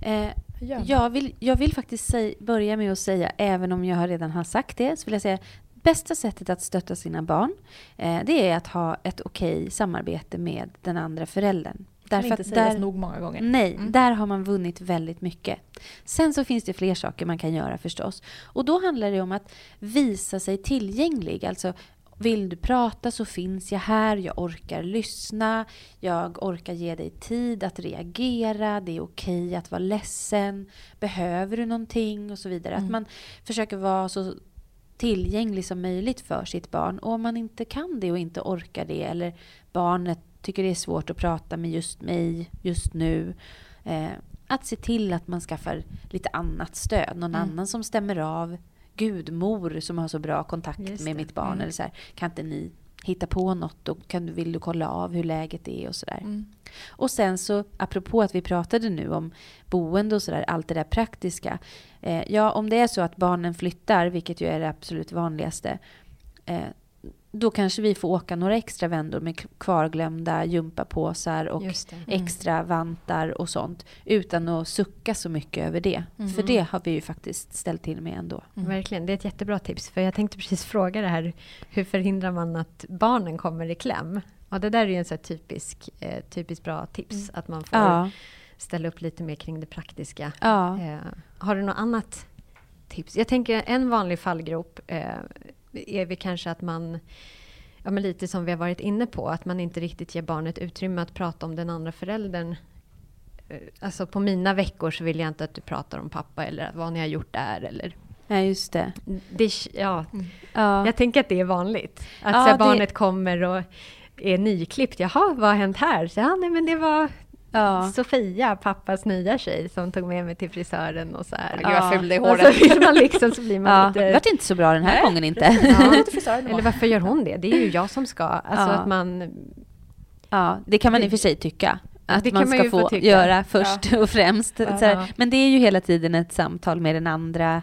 [SPEAKER 4] Eh,
[SPEAKER 3] hur
[SPEAKER 4] jag, vill, jag vill faktiskt säg, börja med att säga, även om jag redan har sagt det, så vill jag säga bästa sättet att stötta sina barn, eh, det är att ha ett okej samarbete med den andra föräldern.
[SPEAKER 3] kan
[SPEAKER 4] Därför
[SPEAKER 3] inte
[SPEAKER 4] att
[SPEAKER 3] sägas
[SPEAKER 4] där,
[SPEAKER 3] nog många gånger.
[SPEAKER 4] Nej,
[SPEAKER 3] Mm.
[SPEAKER 4] där har man vunnit väldigt mycket. Sen så finns det fler saker man kan göra förstås. Och då handlar det om att visa sig tillgänglig. Alltså, vill du prata så finns jag här, jag orkar lyssna, jag orkar ge dig tid att reagera, det är okej att vara ledsen, behöver du någonting och så vidare. Att
[SPEAKER 3] Mm.
[SPEAKER 4] man försöker vara så tillgänglig som möjligt för sitt barn. Och om man inte kan det och inte orkar det eller barnet tycker det är svårt att prata med just mig just nu. Eh, att se till att man skaffar lite annat stöd. Någon
[SPEAKER 3] Mm.
[SPEAKER 4] annan som stämmer av. Gudmor som har så bra kontakt med mitt barn.
[SPEAKER 3] Mm.
[SPEAKER 4] Eller så här, kan inte ni hitta på något och kan, du- vill du kolla av hur läget är och sådär.
[SPEAKER 3] Mm.
[SPEAKER 4] Och sen så, apropå att vi pratade nu om boende och sådär, allt det där praktiska. Eh, ja, om det är så att barnen flyttar, vilket ju är det absolut vanligaste, eh, då kanske vi får åka några extra vändor med kvarglömda gympapåsar och.
[SPEAKER 3] Mm.
[SPEAKER 4] extra vantar och sånt. Utan att sucka så mycket över det.
[SPEAKER 3] Mm.
[SPEAKER 4] För det har vi ju faktiskt ställt till med ändå.
[SPEAKER 3] Mm.
[SPEAKER 2] Verkligen, det är ett jättebra tips. För jag tänkte precis fråga det här, hur förhindrar man att barnen kommer i kläm? Och det där är ju en så här typisk, eh, typiskt bra tips.
[SPEAKER 3] Mm.
[SPEAKER 2] Att man får
[SPEAKER 4] Ja.
[SPEAKER 2] ställa upp lite mer kring det praktiska.
[SPEAKER 4] Ja.
[SPEAKER 2] Eh, har du något annat tips? Jag tänker en vanlig fallgrop eh, är väl kanske att man, ja men lite som vi har varit inne på, att man inte riktigt ger barnet utrymme att prata om den andra föräldern. Eh, Alltså på mina veckor så vill jag inte att du pratar om pappa eller vad ni har gjort där eller...
[SPEAKER 4] ja, just det.
[SPEAKER 2] Det, ja,
[SPEAKER 4] Ja.
[SPEAKER 2] jag tänker att det är vanligt. Att
[SPEAKER 4] Ja,
[SPEAKER 2] så här,
[SPEAKER 4] det-
[SPEAKER 2] barnet kommer och är nyklippt. Jaha, vad har hänt här? Så, ja, nej, men det var
[SPEAKER 4] Ja.
[SPEAKER 2] Sofia, pappas nya tjej, som tog med mig till frisören och så här.
[SPEAKER 3] Gud vad ful det är
[SPEAKER 2] Och så
[SPEAKER 3] håret.
[SPEAKER 2] vill man liksom, så blir man
[SPEAKER 4] Ja,
[SPEAKER 2] lite...
[SPEAKER 4] det vart inte så bra den här
[SPEAKER 3] Nej,
[SPEAKER 4] gången inte.
[SPEAKER 2] Ja. [LAUGHS] Eller varför gör hon det? Det är ju jag som ska. Alltså
[SPEAKER 4] Ja.
[SPEAKER 2] att man...
[SPEAKER 4] Ja, det kan man i och för sig tycka. Att
[SPEAKER 2] Det
[SPEAKER 4] man
[SPEAKER 2] kan man
[SPEAKER 4] ska
[SPEAKER 2] ju få
[SPEAKER 4] få göra först och främst.
[SPEAKER 2] Ja.
[SPEAKER 4] Så här, men det är ju hela tiden ett samtal med den andra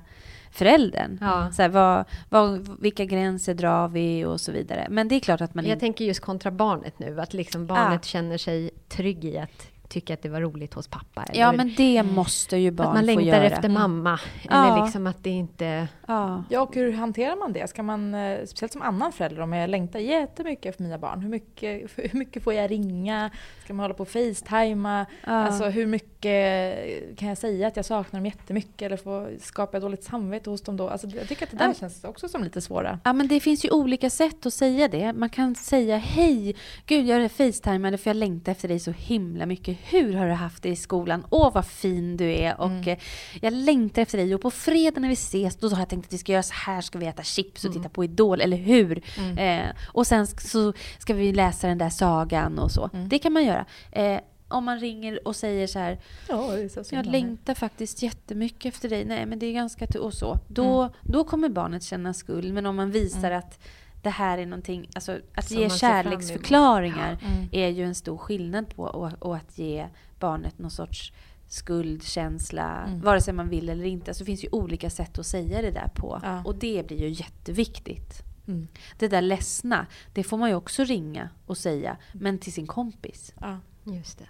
[SPEAKER 4] föräldern.
[SPEAKER 2] Ja.
[SPEAKER 4] Så här, vad, vad, vilka gränser drar vi och så vidare. Men det är klart att man
[SPEAKER 2] Jag
[SPEAKER 4] inte...
[SPEAKER 2] tänker just kontra barnet nu, att liksom barnet känner sig trygg i att tycka att det var roligt hos pappa.
[SPEAKER 4] Ja,
[SPEAKER 2] eller
[SPEAKER 4] men det måste ju barn
[SPEAKER 2] att man
[SPEAKER 4] få
[SPEAKER 2] längtar
[SPEAKER 4] göra.
[SPEAKER 2] efter mamma.
[SPEAKER 4] Ja.
[SPEAKER 2] Eller liksom att det inte...
[SPEAKER 4] Ja.
[SPEAKER 3] Ja, och hur hanterar man det? Ska man, eh, speciellt som annan förälder, om jag längtar jättemycket efter mina barn, hur mycket, hur mycket får jag ringa? Ska man hålla på och facetima?
[SPEAKER 4] Ja.
[SPEAKER 3] Alltså hur mycket kan jag säga att jag saknar dem jättemycket eller får, skapar jag dåligt samvete hos dem då? Alltså, jag tycker att det där
[SPEAKER 4] Ja.
[SPEAKER 3] känns också som lite svåra.
[SPEAKER 4] Ja, men det finns ju olika sätt att säga det. Man kan säga hej, gud jag facetimade för jag längtar efter dig så himla mycket. Hur har du haft det i skolan? Åh vad fin du är och
[SPEAKER 3] Mm.
[SPEAKER 4] eh, jag längtar efter dig och på fredag när vi ses då har jag tänkt att vi ska göra så här, ska vi äta chips och
[SPEAKER 3] Mm.
[SPEAKER 4] titta på Idol, eller hur?
[SPEAKER 3] Mm.
[SPEAKER 4] Eh, och sen så ska vi läsa den där sagan och så.
[SPEAKER 3] Mm.
[SPEAKER 4] Det kan man göra. Eh, om man ringer och säger så här,
[SPEAKER 3] Ja, så
[SPEAKER 4] jag längtar faktiskt jättemycket efter dig. Nej, men det är ganska och så. Då, då kommer barnet känna skuld. Men om man visar att det här är någonting, alltså att
[SPEAKER 2] Som
[SPEAKER 4] ge kärleksförklaringar
[SPEAKER 3] Mm.
[SPEAKER 4] är ju en stor skillnad på och, och att ge barnet någon sorts skuldkänsla,
[SPEAKER 3] Mm.
[SPEAKER 4] vare sig man vill eller inte. Alltså det finns ju olika sätt att säga det där på.
[SPEAKER 3] Ja.
[SPEAKER 4] Och det blir ju jätteviktigt.
[SPEAKER 3] Mm.
[SPEAKER 4] Det där ledsna, det får man ju också ringa och säga, men till sin kompis.
[SPEAKER 3] Ja,
[SPEAKER 2] Just det.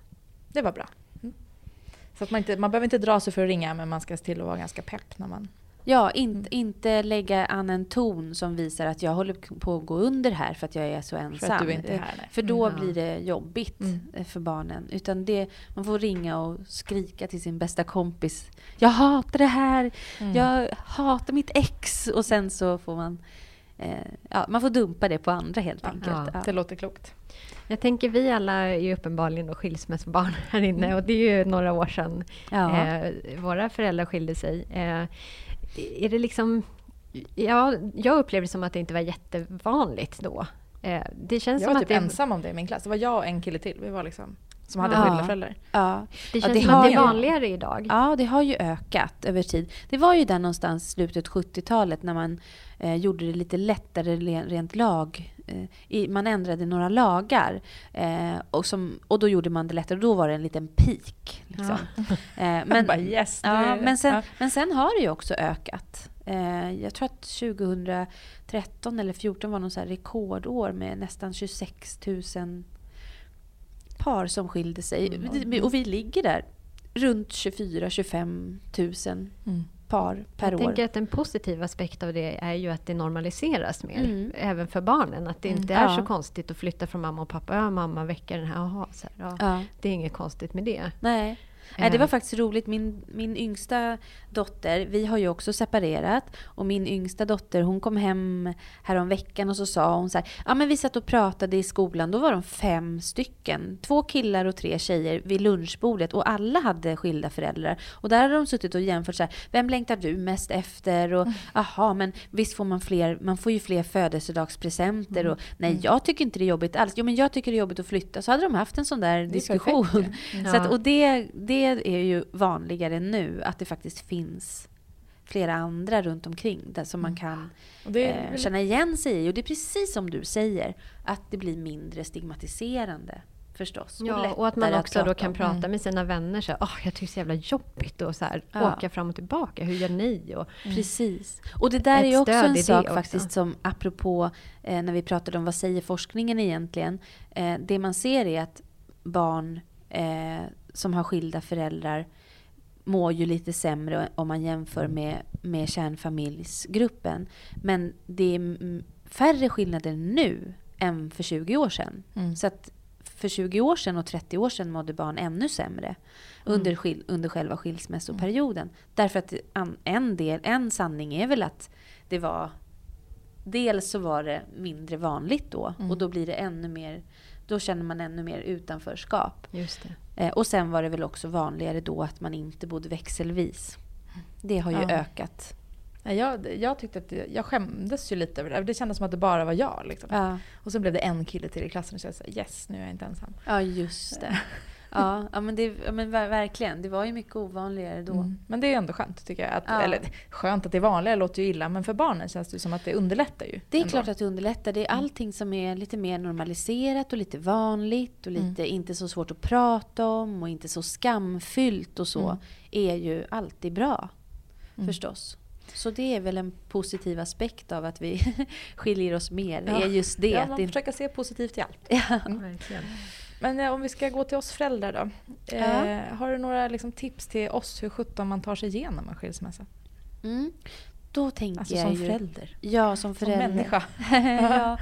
[SPEAKER 3] det var bra. Mm. Så att man, inte, man behöver inte dra sig för att ringa men man ska till och vara ganska pepp när man...
[SPEAKER 4] Ja, in, inte lägga an en ton som visar att jag håller på att gå under här för att jag är så ensam.
[SPEAKER 3] För att du inte är här. Nej.
[SPEAKER 4] För då
[SPEAKER 2] Mm,
[SPEAKER 4] blir det jobbigt
[SPEAKER 3] Mm.
[SPEAKER 4] eh, för barnen. Utan det, man får ringa och skrika till sin bästa kompis. Jag hatar det här.
[SPEAKER 3] Mm.
[SPEAKER 4] Jag hatar mitt ex. Och sen så får man... Eh, ja, man får dumpa det på andra helt
[SPEAKER 3] Ja.
[SPEAKER 4] enkelt.
[SPEAKER 2] Ja.
[SPEAKER 3] Det låter klokt.
[SPEAKER 2] Jag tänker vi alla är ju uppenbarligen då skilsmässobarn här inne och det är ju några år sedan eh, våra föräldrar skilde sig. Eh, är det liksom... Ja, jag upplevde det som att det inte var jättevanligt då. Eh, det känns
[SPEAKER 3] Jag
[SPEAKER 2] som
[SPEAKER 3] var
[SPEAKER 2] att
[SPEAKER 3] typ
[SPEAKER 2] det,
[SPEAKER 3] ensam om det i min klass. Det var jag och en kille till. Vi var liksom, som hade
[SPEAKER 4] Ja.
[SPEAKER 3] skilda föräldrar.
[SPEAKER 4] ja.
[SPEAKER 2] det
[SPEAKER 4] Ja,
[SPEAKER 2] känns
[SPEAKER 4] det
[SPEAKER 2] som att det är
[SPEAKER 4] har ju-
[SPEAKER 2] vanligare idag.
[SPEAKER 4] Ja, det har ju ökat över tid. Det var ju där någonstans slutet 70-talet när man eh, gjorde det lite lättare rent lag. Eh, i, man ändrade några lagar eh, och, som, och då gjorde man det lättare. Då var det en liten peak. Liksom. Eh, [LAUGHS]
[SPEAKER 3] Men, bara yes,
[SPEAKER 4] ja, sen,
[SPEAKER 3] ja.
[SPEAKER 4] men sen har det ju också ökat. Eh, jag tror att 2013 eller 2014 var någon så rekordår med nästan 26 000 par som skilde sig.
[SPEAKER 3] Mm.
[SPEAKER 4] Och vi ligger där runt 24-25 000
[SPEAKER 3] Mm.
[SPEAKER 4] Par per
[SPEAKER 2] jag
[SPEAKER 4] år.
[SPEAKER 2] tänker att en positiv aspekt av det är ju att det normaliseras mer.
[SPEAKER 4] Mm.
[SPEAKER 2] Även för barnen. Att det
[SPEAKER 3] Mm.
[SPEAKER 2] inte är
[SPEAKER 4] Ja.
[SPEAKER 2] så konstigt att flytta från mamma och pappa. Ja, mamma väcker den här. Jaha, så här, ja.
[SPEAKER 4] Ja,
[SPEAKER 2] Det är inget konstigt med det.
[SPEAKER 4] nej. Nej, det var faktiskt roligt. Min, min yngsta dotter, vi har ju också separerat. Och min yngsta dotter, hon kom hem veckan och så sa hon så här, ja men vi satt och pratade i skolan, då var de fem stycken. Två killar och tre tjejer vid lunchbordet och alla hade skilda föräldrar. Och där hade de suttit och jämfört så här, vem längtar du mest efter? Och aha, men visst får man fler, man får ju fler födelsedagspresenter och nej jag tycker inte det är jobbigt alls. Jo men jag tycker det är jobbigt att flytta. Så hade de haft en sån där diskussion.
[SPEAKER 3] perfekt
[SPEAKER 4] Så att,
[SPEAKER 2] Ja.
[SPEAKER 4] och det, det är ju vanligare nu, att det faktiskt finns flera andra runt omkring där som man kan
[SPEAKER 3] Och det är
[SPEAKER 4] eh, känna igen sig i. Och det är precis som du säger, att det blir mindre stigmatiserande förstås.
[SPEAKER 2] Ja, och att man också då
[SPEAKER 4] prata
[SPEAKER 2] kan
[SPEAKER 4] om.
[SPEAKER 2] prata
[SPEAKER 3] Mm.
[SPEAKER 2] med sina vänner. Så här, "Åh, jag tycker det är så jävla jobbigt att så här,
[SPEAKER 4] Ja.
[SPEAKER 2] åka fram och tillbaka. Hur gör ni? Och,
[SPEAKER 4] Precis. Och det där
[SPEAKER 2] Ett
[SPEAKER 4] är ju också en
[SPEAKER 2] det
[SPEAKER 4] sak
[SPEAKER 2] också.
[SPEAKER 4] faktiskt som apropå eh, när vi pratade om vad säger forskningen egentligen. Eh, det man ser är att barn eh, som har skilda föräldrar mår ju lite sämre om man jämför med, med kärnfamiljsgruppen. Men det är mm, färre skillnader nu än för 20 år sedan.
[SPEAKER 3] Mm.
[SPEAKER 4] Så att för 20 år sedan och 30 år sedan mådde barn ännu sämre under, skil, under själva skilsmässoperioden. Därför att an, en, del, en sanning är väl att det var... Dels så var det mindre vanligt då och då blir det ännu mer... Då känner man ännu mer utanförskap.
[SPEAKER 2] just det.
[SPEAKER 4] Eh, och sen var det väl också vanligare då att man inte bodde växelvis. Det har ju
[SPEAKER 3] Ja.
[SPEAKER 4] ökat.
[SPEAKER 3] Jag, jag tyckte att det, jag skämdes ju lite över det. Det kändes som att det bara var jag. Liksom.
[SPEAKER 4] Ja,
[SPEAKER 3] Och så blev det en kille till i klassen och så jag sa yes, nu är jag inte ensam.
[SPEAKER 4] ja just det. [LAUGHS] Ja, ja, men, det, ja men ver- verkligen. Det var ju mycket ovanligare då.
[SPEAKER 3] Mm. Men det är ändå skönt tycker jag. Att,
[SPEAKER 4] Ja.
[SPEAKER 3] Eller skönt att det är vanligare låter ju illa men för barnen känns det ju som att det underlättar ju.
[SPEAKER 4] Det är
[SPEAKER 3] ändå.
[SPEAKER 4] klart att det underlättar. Det är allting som är lite mer normaliserat och lite vanligt och lite inte så svårt att prata om och inte så skamfyllt och så
[SPEAKER 3] Mm.
[SPEAKER 4] är ju alltid bra
[SPEAKER 3] Mm.
[SPEAKER 4] förstås. Så det är väl en positiv aspekt av att vi [LAUGHS] skiljer oss mer. Det
[SPEAKER 3] Ja.
[SPEAKER 4] är just det.
[SPEAKER 3] Ja,
[SPEAKER 4] att
[SPEAKER 3] man försöka se positivt i allt.
[SPEAKER 4] ja.
[SPEAKER 2] Verkligen.
[SPEAKER 3] Men eh, om vi ska gå till oss föräldrar då. Eh, har du några liksom, tips till oss hur sjutton man tar sig igenom en skilsmässa?
[SPEAKER 4] mm. Då tänker
[SPEAKER 3] Alltså
[SPEAKER 4] jag
[SPEAKER 3] som
[SPEAKER 4] ju...
[SPEAKER 3] förälder.
[SPEAKER 4] Ja, som
[SPEAKER 3] Som
[SPEAKER 4] förälder.
[SPEAKER 3] människa. [LAUGHS]
[SPEAKER 4] ja.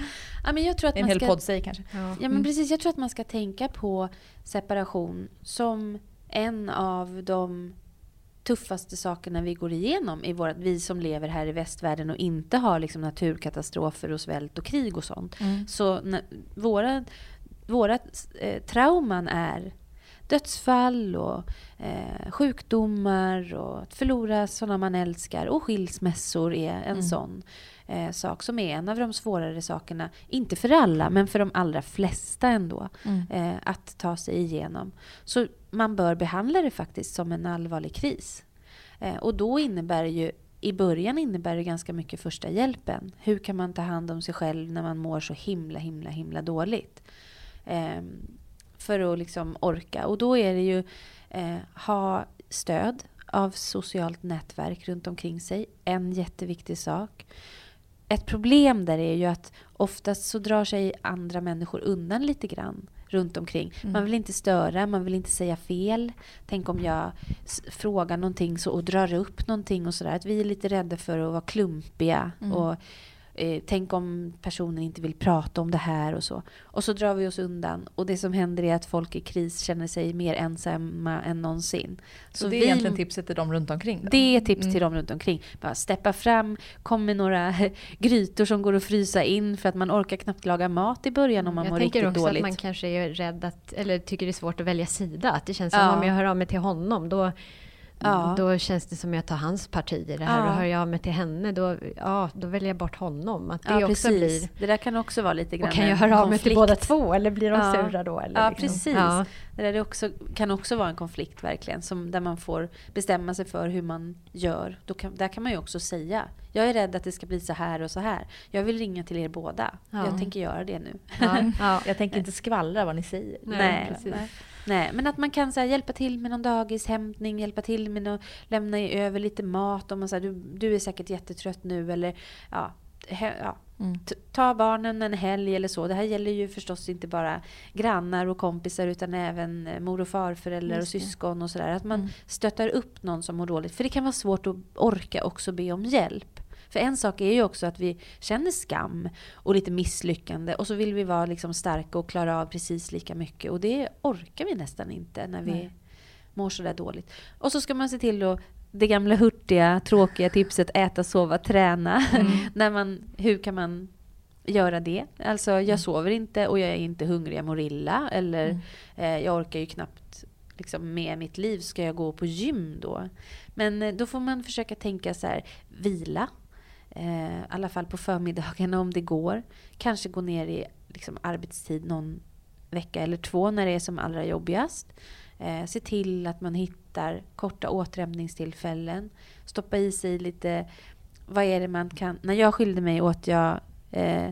[SPEAKER 4] ja, men jag tror att
[SPEAKER 3] en
[SPEAKER 4] man
[SPEAKER 3] hel
[SPEAKER 4] ska...
[SPEAKER 3] podd säger kanske.
[SPEAKER 2] Ja.
[SPEAKER 4] Ja, men
[SPEAKER 3] Mm.
[SPEAKER 4] precis. Jag tror att man ska tänka på separation som en av de tuffaste sakerna vi går igenom i vårat, vi som lever här i västvärlden och inte har liksom naturkatastrofer och svält och krig och sånt.
[SPEAKER 3] Mm.
[SPEAKER 4] Så våra, våra eh, trauman är dödsfall och eh, sjukdomar och att förlora sådana man älskar och skilsmässor är en
[SPEAKER 3] Mm.
[SPEAKER 4] sån. eh, sak som är en av de svårare sakerna, inte för alla, men för de allra flesta ändå,
[SPEAKER 3] Mm.
[SPEAKER 4] eh, att ta sig igenom. Så man bör behandla det faktiskt som en allvarlig kris. Eh, och då innebär ju i början innebär det ganska mycket första hjälpen. Hur kan man ta hand om sig själv när man mår så himla, himla, himla dåligt? Eh, för att liksom orka. Och då är det ju eh, ha stöd av socialt nätverk runt omkring sig. En jätteviktig sak. Ett problem där är ju att oftast så drar sig andra människor undan lite grann runt omkring. Man vill inte störa, man vill inte säga fel. Tänk om jag frågar någonting så, och drar upp någonting och sådär. Att vi är lite rädda för att vara klumpiga. Och eh, Tänk om personen inte vill prata om det här och så. Och så drar vi oss undan. Och det som händer är att folk i kris känner sig mer ensamma än någonsin.
[SPEAKER 3] Så, det är egentligen tipset till dem runt omkring? Då?
[SPEAKER 4] Det är tips till dem runt omkring. Bara steppa fram, kom med några [LAUGHS] grytor som går att frysa in för att man orkar knappt laga mat i början om man
[SPEAKER 2] jag
[SPEAKER 4] mår
[SPEAKER 2] tänker
[SPEAKER 4] riktigt
[SPEAKER 2] också
[SPEAKER 4] dåligt.
[SPEAKER 2] att man kanske är rädd att, eller tycker det är svårt att välja sida. Att det känns som
[SPEAKER 4] Ja.
[SPEAKER 2] om jag hör av mig till honom, då,
[SPEAKER 4] Ja.
[SPEAKER 2] då känns det som jag tar hans parti i det här.
[SPEAKER 4] Ja.
[SPEAKER 2] Och hör jag av mig till henne, då, ja, då väljer jag bort honom. Att det
[SPEAKER 4] ja,
[SPEAKER 2] också
[SPEAKER 4] precis.
[SPEAKER 2] blir...
[SPEAKER 4] Det där kan också vara lite grann
[SPEAKER 2] Och kan jag höra av mig till båda två, eller blir de
[SPEAKER 4] Ja.
[SPEAKER 2] sura då? Eller
[SPEAKER 4] Ja,
[SPEAKER 2] liksom?
[SPEAKER 4] precis.
[SPEAKER 2] Ja.
[SPEAKER 4] Det där är också, kan också vara en konflikt verkligen, som, där man får bestämma sig för hur man gör. Då kan, där kan man ju också säga, jag är rädd att det ska bli så här och så här. Jag vill ringa till er båda.
[SPEAKER 2] Ja.
[SPEAKER 4] Jag tänker göra det nu.
[SPEAKER 2] Ja, ja. [LAUGHS]
[SPEAKER 3] Jag tänker inte skvallra vad ni säger.
[SPEAKER 2] Nej,
[SPEAKER 4] Nej. Nej. Men att man kan så här, hjälpa till med någon dagishämtning, hjälpa till med att lämna över lite mat. Om man säger du, du är säkert jättetrött nu eller ja, he, ja.
[SPEAKER 3] Mm.
[SPEAKER 4] Ta barnen en helg eller så. Det här gäller ju förstås inte bara grannar och kompisar utan även eh, mor och farföräldrar och syskon och sådär. Att man
[SPEAKER 3] Mm.
[SPEAKER 4] stöttar upp någon som mår dåligt. För det kan vara svårt att orka också be om hjälp. För en sak är ju också att vi känner skam och lite misslyckande och så vill vi vara liksom starka och klara av precis lika mycket. Och det orkar vi nästan inte när vi
[SPEAKER 3] Nej.
[SPEAKER 4] mår sådär dåligt. Och så ska man se till att det gamla hurtiga, tråkiga tipset äta, sova, träna. [LAUGHS] när man, hur kan man göra det? Alltså jag sover inte och jag är inte hungrig, jag mår illa. Eller
[SPEAKER 3] Mm.
[SPEAKER 4] eh, jag orkar ju knappt liksom, med mitt liv. Ska jag gå på gym då? Men eh, då får man försöka tänka så här, vila. Eh, I alla fall på förmiddagarna om det går. Kanske gå ner i liksom, arbetstid någon vecka eller två när det är som allra jobbigast. Eh, se till att man hittar korta återhämtningstillfällen. Stoppa i sig lite, vad är det man kan... När jag skilde mig åt jag eh,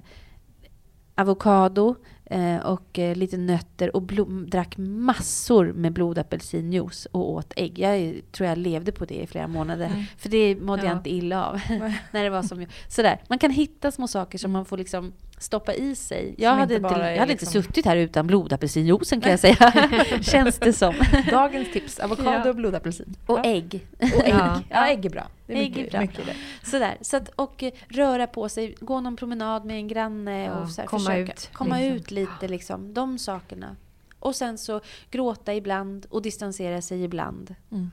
[SPEAKER 4] avokado eh, och eh, lite nötter och blo- drack massor med blodapelsinjuice och åt ägg. Jag tror jag levde på det i flera månader. För det mådde jag
[SPEAKER 2] Ja.
[SPEAKER 4] inte illa av. [LAUGHS] när det var som jag. Sådär. Man kan hitta små saker som man får liksom stoppa i sig. Jag
[SPEAKER 3] Som
[SPEAKER 4] hade,
[SPEAKER 3] inte
[SPEAKER 4] inte, jag hade
[SPEAKER 3] liksom-
[SPEAKER 4] inte suttit här utan blodapelsinjuicen kan jag [LAUGHS] säga. [LAUGHS] Känns det som.
[SPEAKER 3] Dagens tips, avokado
[SPEAKER 2] Ja.
[SPEAKER 3] och blodapelsin.
[SPEAKER 4] Och
[SPEAKER 3] ja.
[SPEAKER 4] ägg.
[SPEAKER 3] Och ägg.
[SPEAKER 2] Ja.
[SPEAKER 3] Ja. ägg är bra. Det är
[SPEAKER 4] Ägg
[SPEAKER 3] mycket,
[SPEAKER 4] är bra.
[SPEAKER 3] mycket det.
[SPEAKER 4] Sådär. Så att, och eh, röra på sig, gå någon promenad med en granne och så här,
[SPEAKER 2] komma
[SPEAKER 4] försöka
[SPEAKER 2] ut,
[SPEAKER 4] komma
[SPEAKER 2] liksom.
[SPEAKER 4] ut lite. Liksom, de sakerna. Och sen så gråta ibland och distansera sig ibland.
[SPEAKER 3] Mm.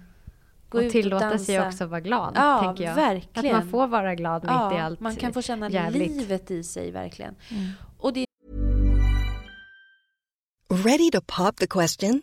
[SPEAKER 4] Gå
[SPEAKER 2] och
[SPEAKER 4] ut
[SPEAKER 2] tillåta sig
[SPEAKER 4] dansa.
[SPEAKER 2] också vara glad,
[SPEAKER 4] Ja,
[SPEAKER 2] tänker jag.
[SPEAKER 4] verkligen.
[SPEAKER 2] Att man får vara glad mitt i allt
[SPEAKER 4] man kan få känna
[SPEAKER 2] jävligt.
[SPEAKER 4] livet i sig verkligen.
[SPEAKER 3] Mm.
[SPEAKER 4] Och det
[SPEAKER 5] Ready to pop the question?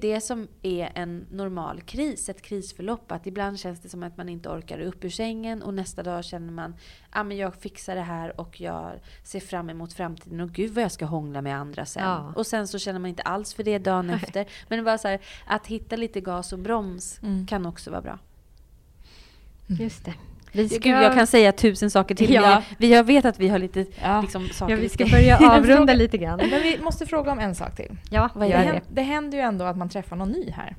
[SPEAKER 4] Det som är en normal kris, ett krisförlopp, att ibland känns det som att man inte orkar upp ur sängen och nästa dag känner man ah, men jag fixar det här och jag ser fram emot framtiden och gud vad jag ska hångla med andra sen.
[SPEAKER 2] Ja.
[SPEAKER 4] Och sen så känner man inte alls för det dagen [LAUGHS] efter. Men var så här, att hitta lite gas och broms
[SPEAKER 3] Mm.
[SPEAKER 4] kan också vara bra.
[SPEAKER 2] Just det. Vi ska,
[SPEAKER 4] Gud, jag kan säga tusen saker till.
[SPEAKER 2] Ja.
[SPEAKER 4] men Vi, jag vet att vi har lite
[SPEAKER 3] Ja.
[SPEAKER 4] liksom, saker
[SPEAKER 2] ja, vi ska börja [LAUGHS] avrunda lite grann.
[SPEAKER 3] Men vi måste fråga om en sak till.
[SPEAKER 2] Ja,
[SPEAKER 4] Vad
[SPEAKER 3] Det,
[SPEAKER 4] är
[SPEAKER 2] gör
[SPEAKER 4] det?
[SPEAKER 3] hän- det händer ju ändå att man träffar någon ny här.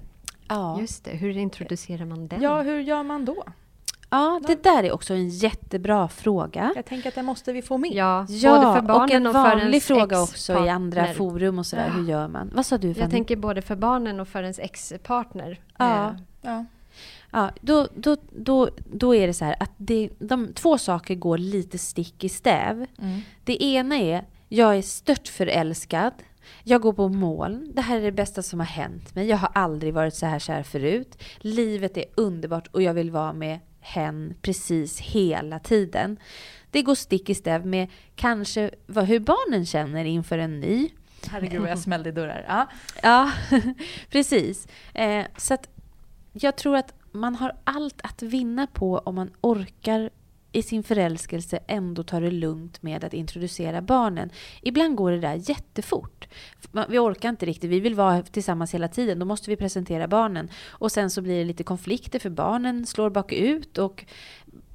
[SPEAKER 4] Ja.
[SPEAKER 2] Just det, hur introducerar man den?
[SPEAKER 3] Ja, hur gör man då?
[SPEAKER 4] ja, det där är också en jättebra fråga.
[SPEAKER 3] Jag tänker att det måste vi få med.
[SPEAKER 2] Ja,
[SPEAKER 4] Ja,
[SPEAKER 2] både för barnen
[SPEAKER 4] och
[SPEAKER 2] och,
[SPEAKER 4] en
[SPEAKER 2] för
[SPEAKER 4] vanlig
[SPEAKER 2] ens
[SPEAKER 4] fråga också i andra forum och sådär. Hur gör man? Vad sa du Fanny?
[SPEAKER 2] Jag tänker både för barnen och för ens ex-partner.
[SPEAKER 4] Ja.
[SPEAKER 2] Eh,
[SPEAKER 3] Ja.
[SPEAKER 4] Ja, då, då, då, då är det så här att det, de två saker går lite stick i stäv.
[SPEAKER 3] Mm.
[SPEAKER 4] Det ena är, jag är stört förälskad. Jag går på moln. Det här är det bästa som har hänt mig. Jag har aldrig varit så här kär förut. Livet är underbart och jag vill vara med hen precis hela tiden. Det går stick i stäv med kanske vad, hur barnen känner inför en ny.
[SPEAKER 3] Herregud vad jag smällde i dörrar. Ja.
[SPEAKER 4] Ja, [LAUGHS] precis. Eh, så att jag tror att man har allt att vinna på om man orkar i sin förälskelse ändå ta det lugnt med att introducera barnen. Ibland går det där jättefort. Vi orkar inte riktigt, vi vill vara tillsammans hela tiden. Då måste vi presentera barnen. Och sen så blir det lite konflikter för barnen slår bakut. Och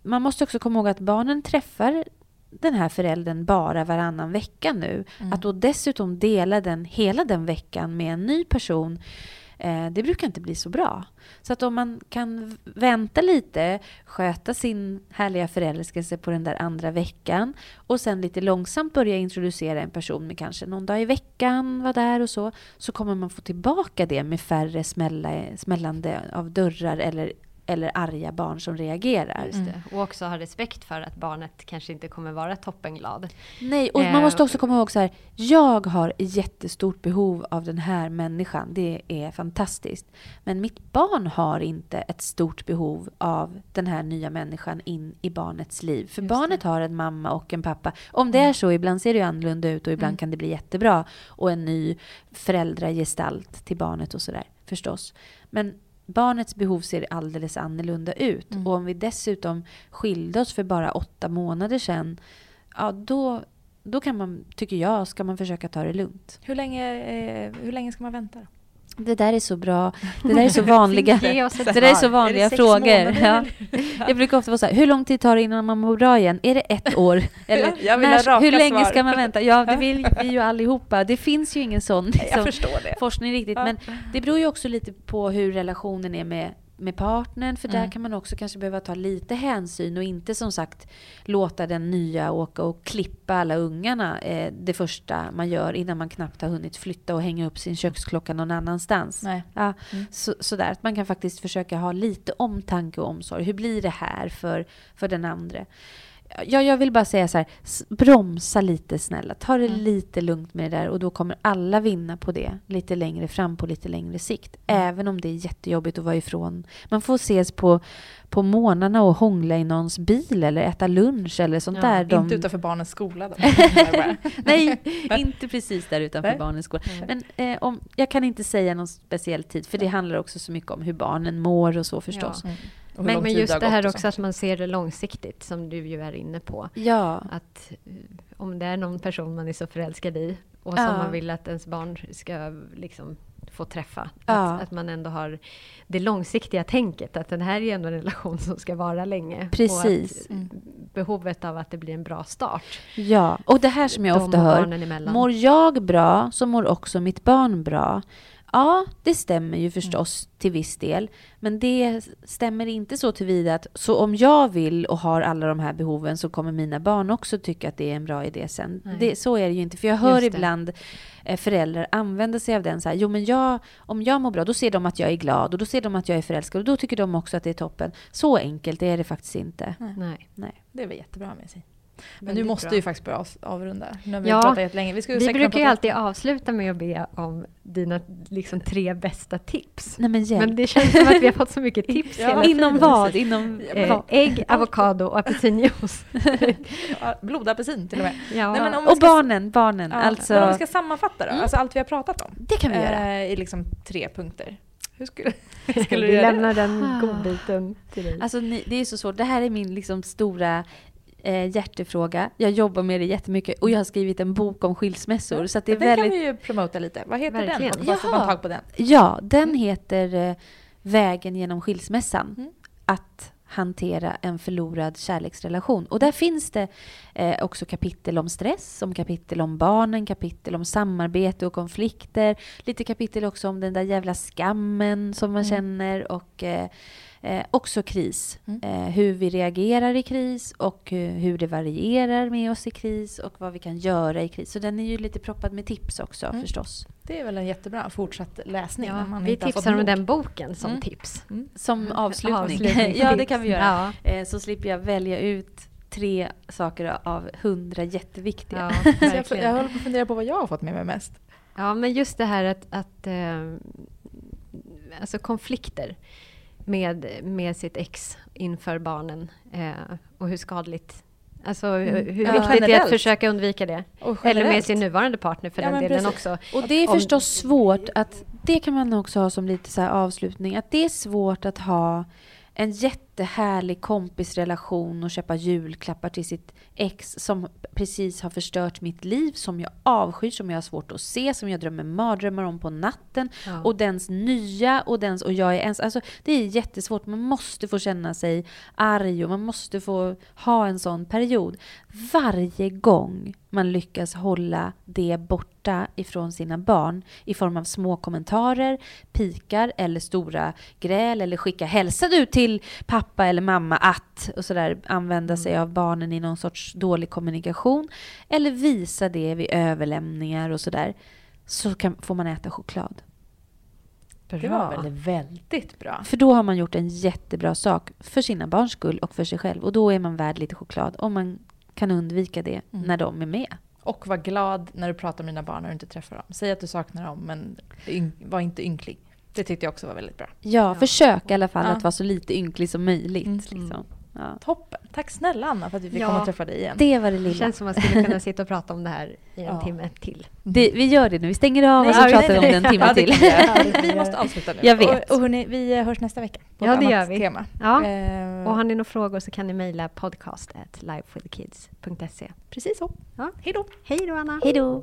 [SPEAKER 4] man måste också komma ihåg att barnen träffar den här föräldern bara varannan vecka nu. Att då dessutom dela den hela den veckan med en ny person eh, det brukar inte bli så bra. Så att om man kan vänta lite, sköta sin härliga förälskelse på den där andra veckan och sen lite långsamt börja introducera en person med kanske någon dag i veckan, vara där och så, så kommer man få tillbaka det med färre smälla, smällande av dörrar eller, eller arga barn som reagerar.
[SPEAKER 2] Det. Och också ha respekt för att barnet kanske inte kommer vara toppenglad.
[SPEAKER 4] Nej, och
[SPEAKER 2] Eh,
[SPEAKER 4] man måste också komma ihåg så här. Jag har jättestort behov av den här människan. Det är fantastiskt. Men mitt barn har inte ett stort behov av den här nya människan in i barnets liv. För
[SPEAKER 2] Just
[SPEAKER 4] barnet
[SPEAKER 2] det.
[SPEAKER 4] har en mamma och en pappa. Om det är så, ibland ser det ju annorlunda ut och ibland
[SPEAKER 2] Mm.
[SPEAKER 4] kan det bli jättebra. Och en ny föräldragestalt till barnet och sådär, förstås. Men barnets behov ser alldeles annorlunda ut.
[SPEAKER 3] Mm.
[SPEAKER 4] Och om vi dessutom skilde oss för bara åtta månader sedan, ja då, då kan man, tycker jag, ska man försöka ta det lugnt.
[SPEAKER 3] Hur, länge, eh, hur länge ska man vänta? då?
[SPEAKER 4] Det där är så bra. Det där är så vanliga, [LAUGHS] det där är så vanliga
[SPEAKER 3] Är
[SPEAKER 4] frågor. Ja. [LAUGHS] Jag brukar ofta vara så här, hur lång tid tar det innan man mår bra igen? Är det ett år? [LAUGHS] Eller när, hur länge
[SPEAKER 3] svar.
[SPEAKER 4] ska man vänta? Ja, det vill vi ju allihopa. Det finns ju ingen sån liksom, forskning riktigt. Men det beror ju också lite på hur relationen är med, med partnern. För där
[SPEAKER 3] Mm.
[SPEAKER 4] kan man också kanske behöva ta lite hänsyn och inte som sagt låta den nya åka och klippa alla ungarna eh, det första man gör innan man knappt har hunnit flytta och hänga upp sin köksklocka någon annanstans.
[SPEAKER 3] Nej.
[SPEAKER 4] Ja,
[SPEAKER 3] Mm.
[SPEAKER 4] så, sådär, att man kan faktiskt försöka ha lite omtanke och omsorg. Hur blir det här för, för den andra? Ja, jag vill bara säga så här, bromsa lite snälla. Ta det
[SPEAKER 3] Mm.
[SPEAKER 4] lite lugnt med det där och då kommer alla vinna på det lite längre fram på lite längre sikt.
[SPEAKER 3] Mm.
[SPEAKER 4] Även om det är jättejobbigt att vara ifrån. Man får ses på, på morgnarna och hångla i någons bil eller äta lunch eller sånt
[SPEAKER 2] Ja,
[SPEAKER 4] där. De-
[SPEAKER 3] Inte utanför barnens skola då. [LAUGHS] [LAUGHS]
[SPEAKER 4] Nej, inte precis där utanför
[SPEAKER 3] Nej.
[SPEAKER 4] barnens skola. Men eh, om, jag kan inte säga någon speciell tid, för det handlar också så mycket om hur barnen mår och så förstås.
[SPEAKER 3] Mm.
[SPEAKER 2] Men, men just
[SPEAKER 3] har
[SPEAKER 2] det här också att man ser det långsiktigt, som du ju är inne på.
[SPEAKER 4] Ja,
[SPEAKER 2] Att eh, om det är någon person man är så förälskad i och
[SPEAKER 4] Ja.
[SPEAKER 2] som man vill att ens barn ska liksom få träffa.
[SPEAKER 4] Ja.
[SPEAKER 2] Att, att man ändå har det långsiktiga tänket, att den här är ändå en relation som ska vara länge.
[SPEAKER 4] Precis.
[SPEAKER 2] Och att
[SPEAKER 3] Mm.
[SPEAKER 2] behovet av att det blir en bra start.
[SPEAKER 4] ja. Och det här som jag
[SPEAKER 2] de
[SPEAKER 4] ofta hör.
[SPEAKER 2] emellan.
[SPEAKER 4] Mår jag bra så mår också mitt barn bra. Ja, det stämmer ju förstås till viss del. Men det stämmer inte så tillvida att så om jag vill och har alla de här behoven så kommer mina barn också tycka att det är en bra idé sen. Det, så är det ju inte. För jag hör ibland eh, föräldrar använda sig av den så här, jo men jag, om jag mår bra då ser de att jag är glad och då ser de att jag är förälskad och då tycker de också att det är toppen. Så enkelt är det faktiskt inte.
[SPEAKER 2] Nej.
[SPEAKER 4] Nej.
[SPEAKER 3] Det är väl jättebra med sig. Men nu måste
[SPEAKER 2] bra.
[SPEAKER 3] ju faktiskt börja av- avrunda. Nu har vi
[SPEAKER 2] Ja,
[SPEAKER 3] pratat jättelänge. Vi,
[SPEAKER 2] Vi brukar ju alltid avsluta med att be om dina liksom, tre bästa tips.
[SPEAKER 4] Nej men.
[SPEAKER 2] Men det känns som att vi har fått så mycket tips [LAUGHS]
[SPEAKER 3] Ja,
[SPEAKER 2] hela
[SPEAKER 4] Inom
[SPEAKER 2] tiden.
[SPEAKER 4] vad? Inom
[SPEAKER 2] Eh,
[SPEAKER 4] vad?
[SPEAKER 2] ägg, avokado och apelsinjuice. [LAUGHS]
[SPEAKER 3] Blodapelsin till och med.
[SPEAKER 2] ja.
[SPEAKER 3] Nej, men om vi
[SPEAKER 4] Och
[SPEAKER 3] ska-
[SPEAKER 4] barnen, barnen.
[SPEAKER 3] Ja,
[SPEAKER 4] alltså,
[SPEAKER 3] men om vi ska sammanfatta då,
[SPEAKER 4] Mm.
[SPEAKER 3] alltså allt vi har pratat om.
[SPEAKER 4] det kan vi göra.
[SPEAKER 3] Eh, I liksom tre punkter. Hur skulle, [LAUGHS] skulle
[SPEAKER 2] vi
[SPEAKER 3] du göra det?
[SPEAKER 2] lämnar den godbiten till dig.
[SPEAKER 4] Alltså ni, det är så svårt. Det här är min liksom stora eh, hjärtefråga. Jag jobbar med det jättemycket och jag har skrivit en bok om skilsmässor. Så att det är
[SPEAKER 3] den
[SPEAKER 4] väldigt...
[SPEAKER 3] kan vi ju promota lite. Vad heter
[SPEAKER 2] Verkligen.
[SPEAKER 3] den? Får man tag på den?
[SPEAKER 4] Ja, den heter eh, Vägen genom skilsmässan.
[SPEAKER 3] Mm.
[SPEAKER 4] Att hantera en förlorad kärleksrelation. Och där finns det eh, också kapitel om stress, om kapitel om barnen, kapitel om samarbete och konflikter. Lite kapitel också om den där jävla skammen som man
[SPEAKER 3] Mm.
[SPEAKER 4] känner och eh, eh, också kris.
[SPEAKER 3] Mm.
[SPEAKER 4] Eh, hur vi reagerar i kris och eh, hur det varierar med oss i kris och vad vi kan göra i kris. Så den är ju lite proppad med tips också
[SPEAKER 3] Mm.
[SPEAKER 4] förstås.
[SPEAKER 3] Det är väl en jättebra fortsatt läsning. när
[SPEAKER 2] ja,
[SPEAKER 3] man
[SPEAKER 2] vi
[SPEAKER 3] inte har fått
[SPEAKER 2] tipsar om den boken som
[SPEAKER 3] Mm.
[SPEAKER 2] tips.
[SPEAKER 4] Som avslutning.
[SPEAKER 2] Avslutningstips. [LAUGHS]
[SPEAKER 4] ja, det kan vi göra.
[SPEAKER 2] Ja,
[SPEAKER 4] Eh, så slipper jag välja ut tre saker av hundra jätteviktiga.
[SPEAKER 2] ja, [LAUGHS]
[SPEAKER 3] jag, jag håller på att fundera på vad jag har fått med mig mest.
[SPEAKER 2] Ja, men just det här att, att eh, alltså konflikter med, med sitt ex inför barnen eh, och hur skadligt Alltså hur,
[SPEAKER 3] Mm.
[SPEAKER 2] hur
[SPEAKER 3] Ja,
[SPEAKER 2] viktigt det är att
[SPEAKER 3] generellt.
[SPEAKER 2] försöka undvika det. Eller med
[SPEAKER 3] generellt.
[SPEAKER 2] sin nuvarande partner för
[SPEAKER 3] Ja,
[SPEAKER 2] den delen
[SPEAKER 3] precis.
[SPEAKER 2] också.
[SPEAKER 4] Och det är
[SPEAKER 2] Om-
[SPEAKER 4] förstås svårt att, det kan man också ha som lite så avslutning, att det är svårt att ha en jättehärlig kompisrelation och köpa julklappar till sitt ex som precis har förstört mitt liv, som jag avskyr, som jag har svårt att se, som jag drömmer mardrömmar om på natten.
[SPEAKER 2] Ja.
[SPEAKER 4] Och dens nya och dens och jag är ens. Alltså det är jättesvårt. Man måste få känna sig arg och man måste få ha en sån period. Varje gång man lyckas hålla det borta ifrån sina barn i form av små kommentarer, pikar eller stora gräl eller skicka hälsa du till pappa eller mamma att och sådär använda sig av barnen i någon sorts dålig kommunikation eller visa det vid överlämningar och sådär så kan, får man äta choklad.
[SPEAKER 3] Det var väl väldigt bra.
[SPEAKER 4] För då har man gjort en jättebra sak för sina barns skull och för sig själv. Och då är man värd lite choklad om man kan undvika det
[SPEAKER 3] Mm.
[SPEAKER 4] när de är med.
[SPEAKER 3] Och var glad när du pratar med dina barn när du inte träffar dem. Säg att du saknar dem men var inte ynklig. Det tyckte jag också var väldigt bra.
[SPEAKER 4] Ja, försök i alla fall
[SPEAKER 3] Ja.
[SPEAKER 4] att vara så lite ynklig som möjligt.
[SPEAKER 3] Mm.
[SPEAKER 4] Liksom. Ja.
[SPEAKER 3] Toppen. Tack snälla Anna för att vi fick
[SPEAKER 2] Ja.
[SPEAKER 3] komma och träffa dig igen.
[SPEAKER 4] Det var det
[SPEAKER 2] Det
[SPEAKER 4] lilla.
[SPEAKER 2] känns som att man skulle kunna sitta och prata om det här i en
[SPEAKER 3] Ja.
[SPEAKER 2] timme till.
[SPEAKER 4] Det, vi gör det nu. Vi stänger av och så
[SPEAKER 2] Nej,
[SPEAKER 4] pratar vi om det en timme
[SPEAKER 3] Ja, det
[SPEAKER 4] till.
[SPEAKER 3] vi måste avsluta nu.
[SPEAKER 4] Jag vet.
[SPEAKER 3] Och, och hörni, vi hörs nästa vecka. På
[SPEAKER 2] Ja,
[SPEAKER 3] ett
[SPEAKER 2] det
[SPEAKER 3] annat
[SPEAKER 2] gör vi.
[SPEAKER 3] tema.
[SPEAKER 2] Ja.
[SPEAKER 3] Eh,
[SPEAKER 2] Och har ni några frågor så kan ni mejla podcast at lifewithkids.se.
[SPEAKER 3] Precis så.
[SPEAKER 2] Ja.
[SPEAKER 3] Hej då.
[SPEAKER 2] Hej då Anna!
[SPEAKER 4] Hej då!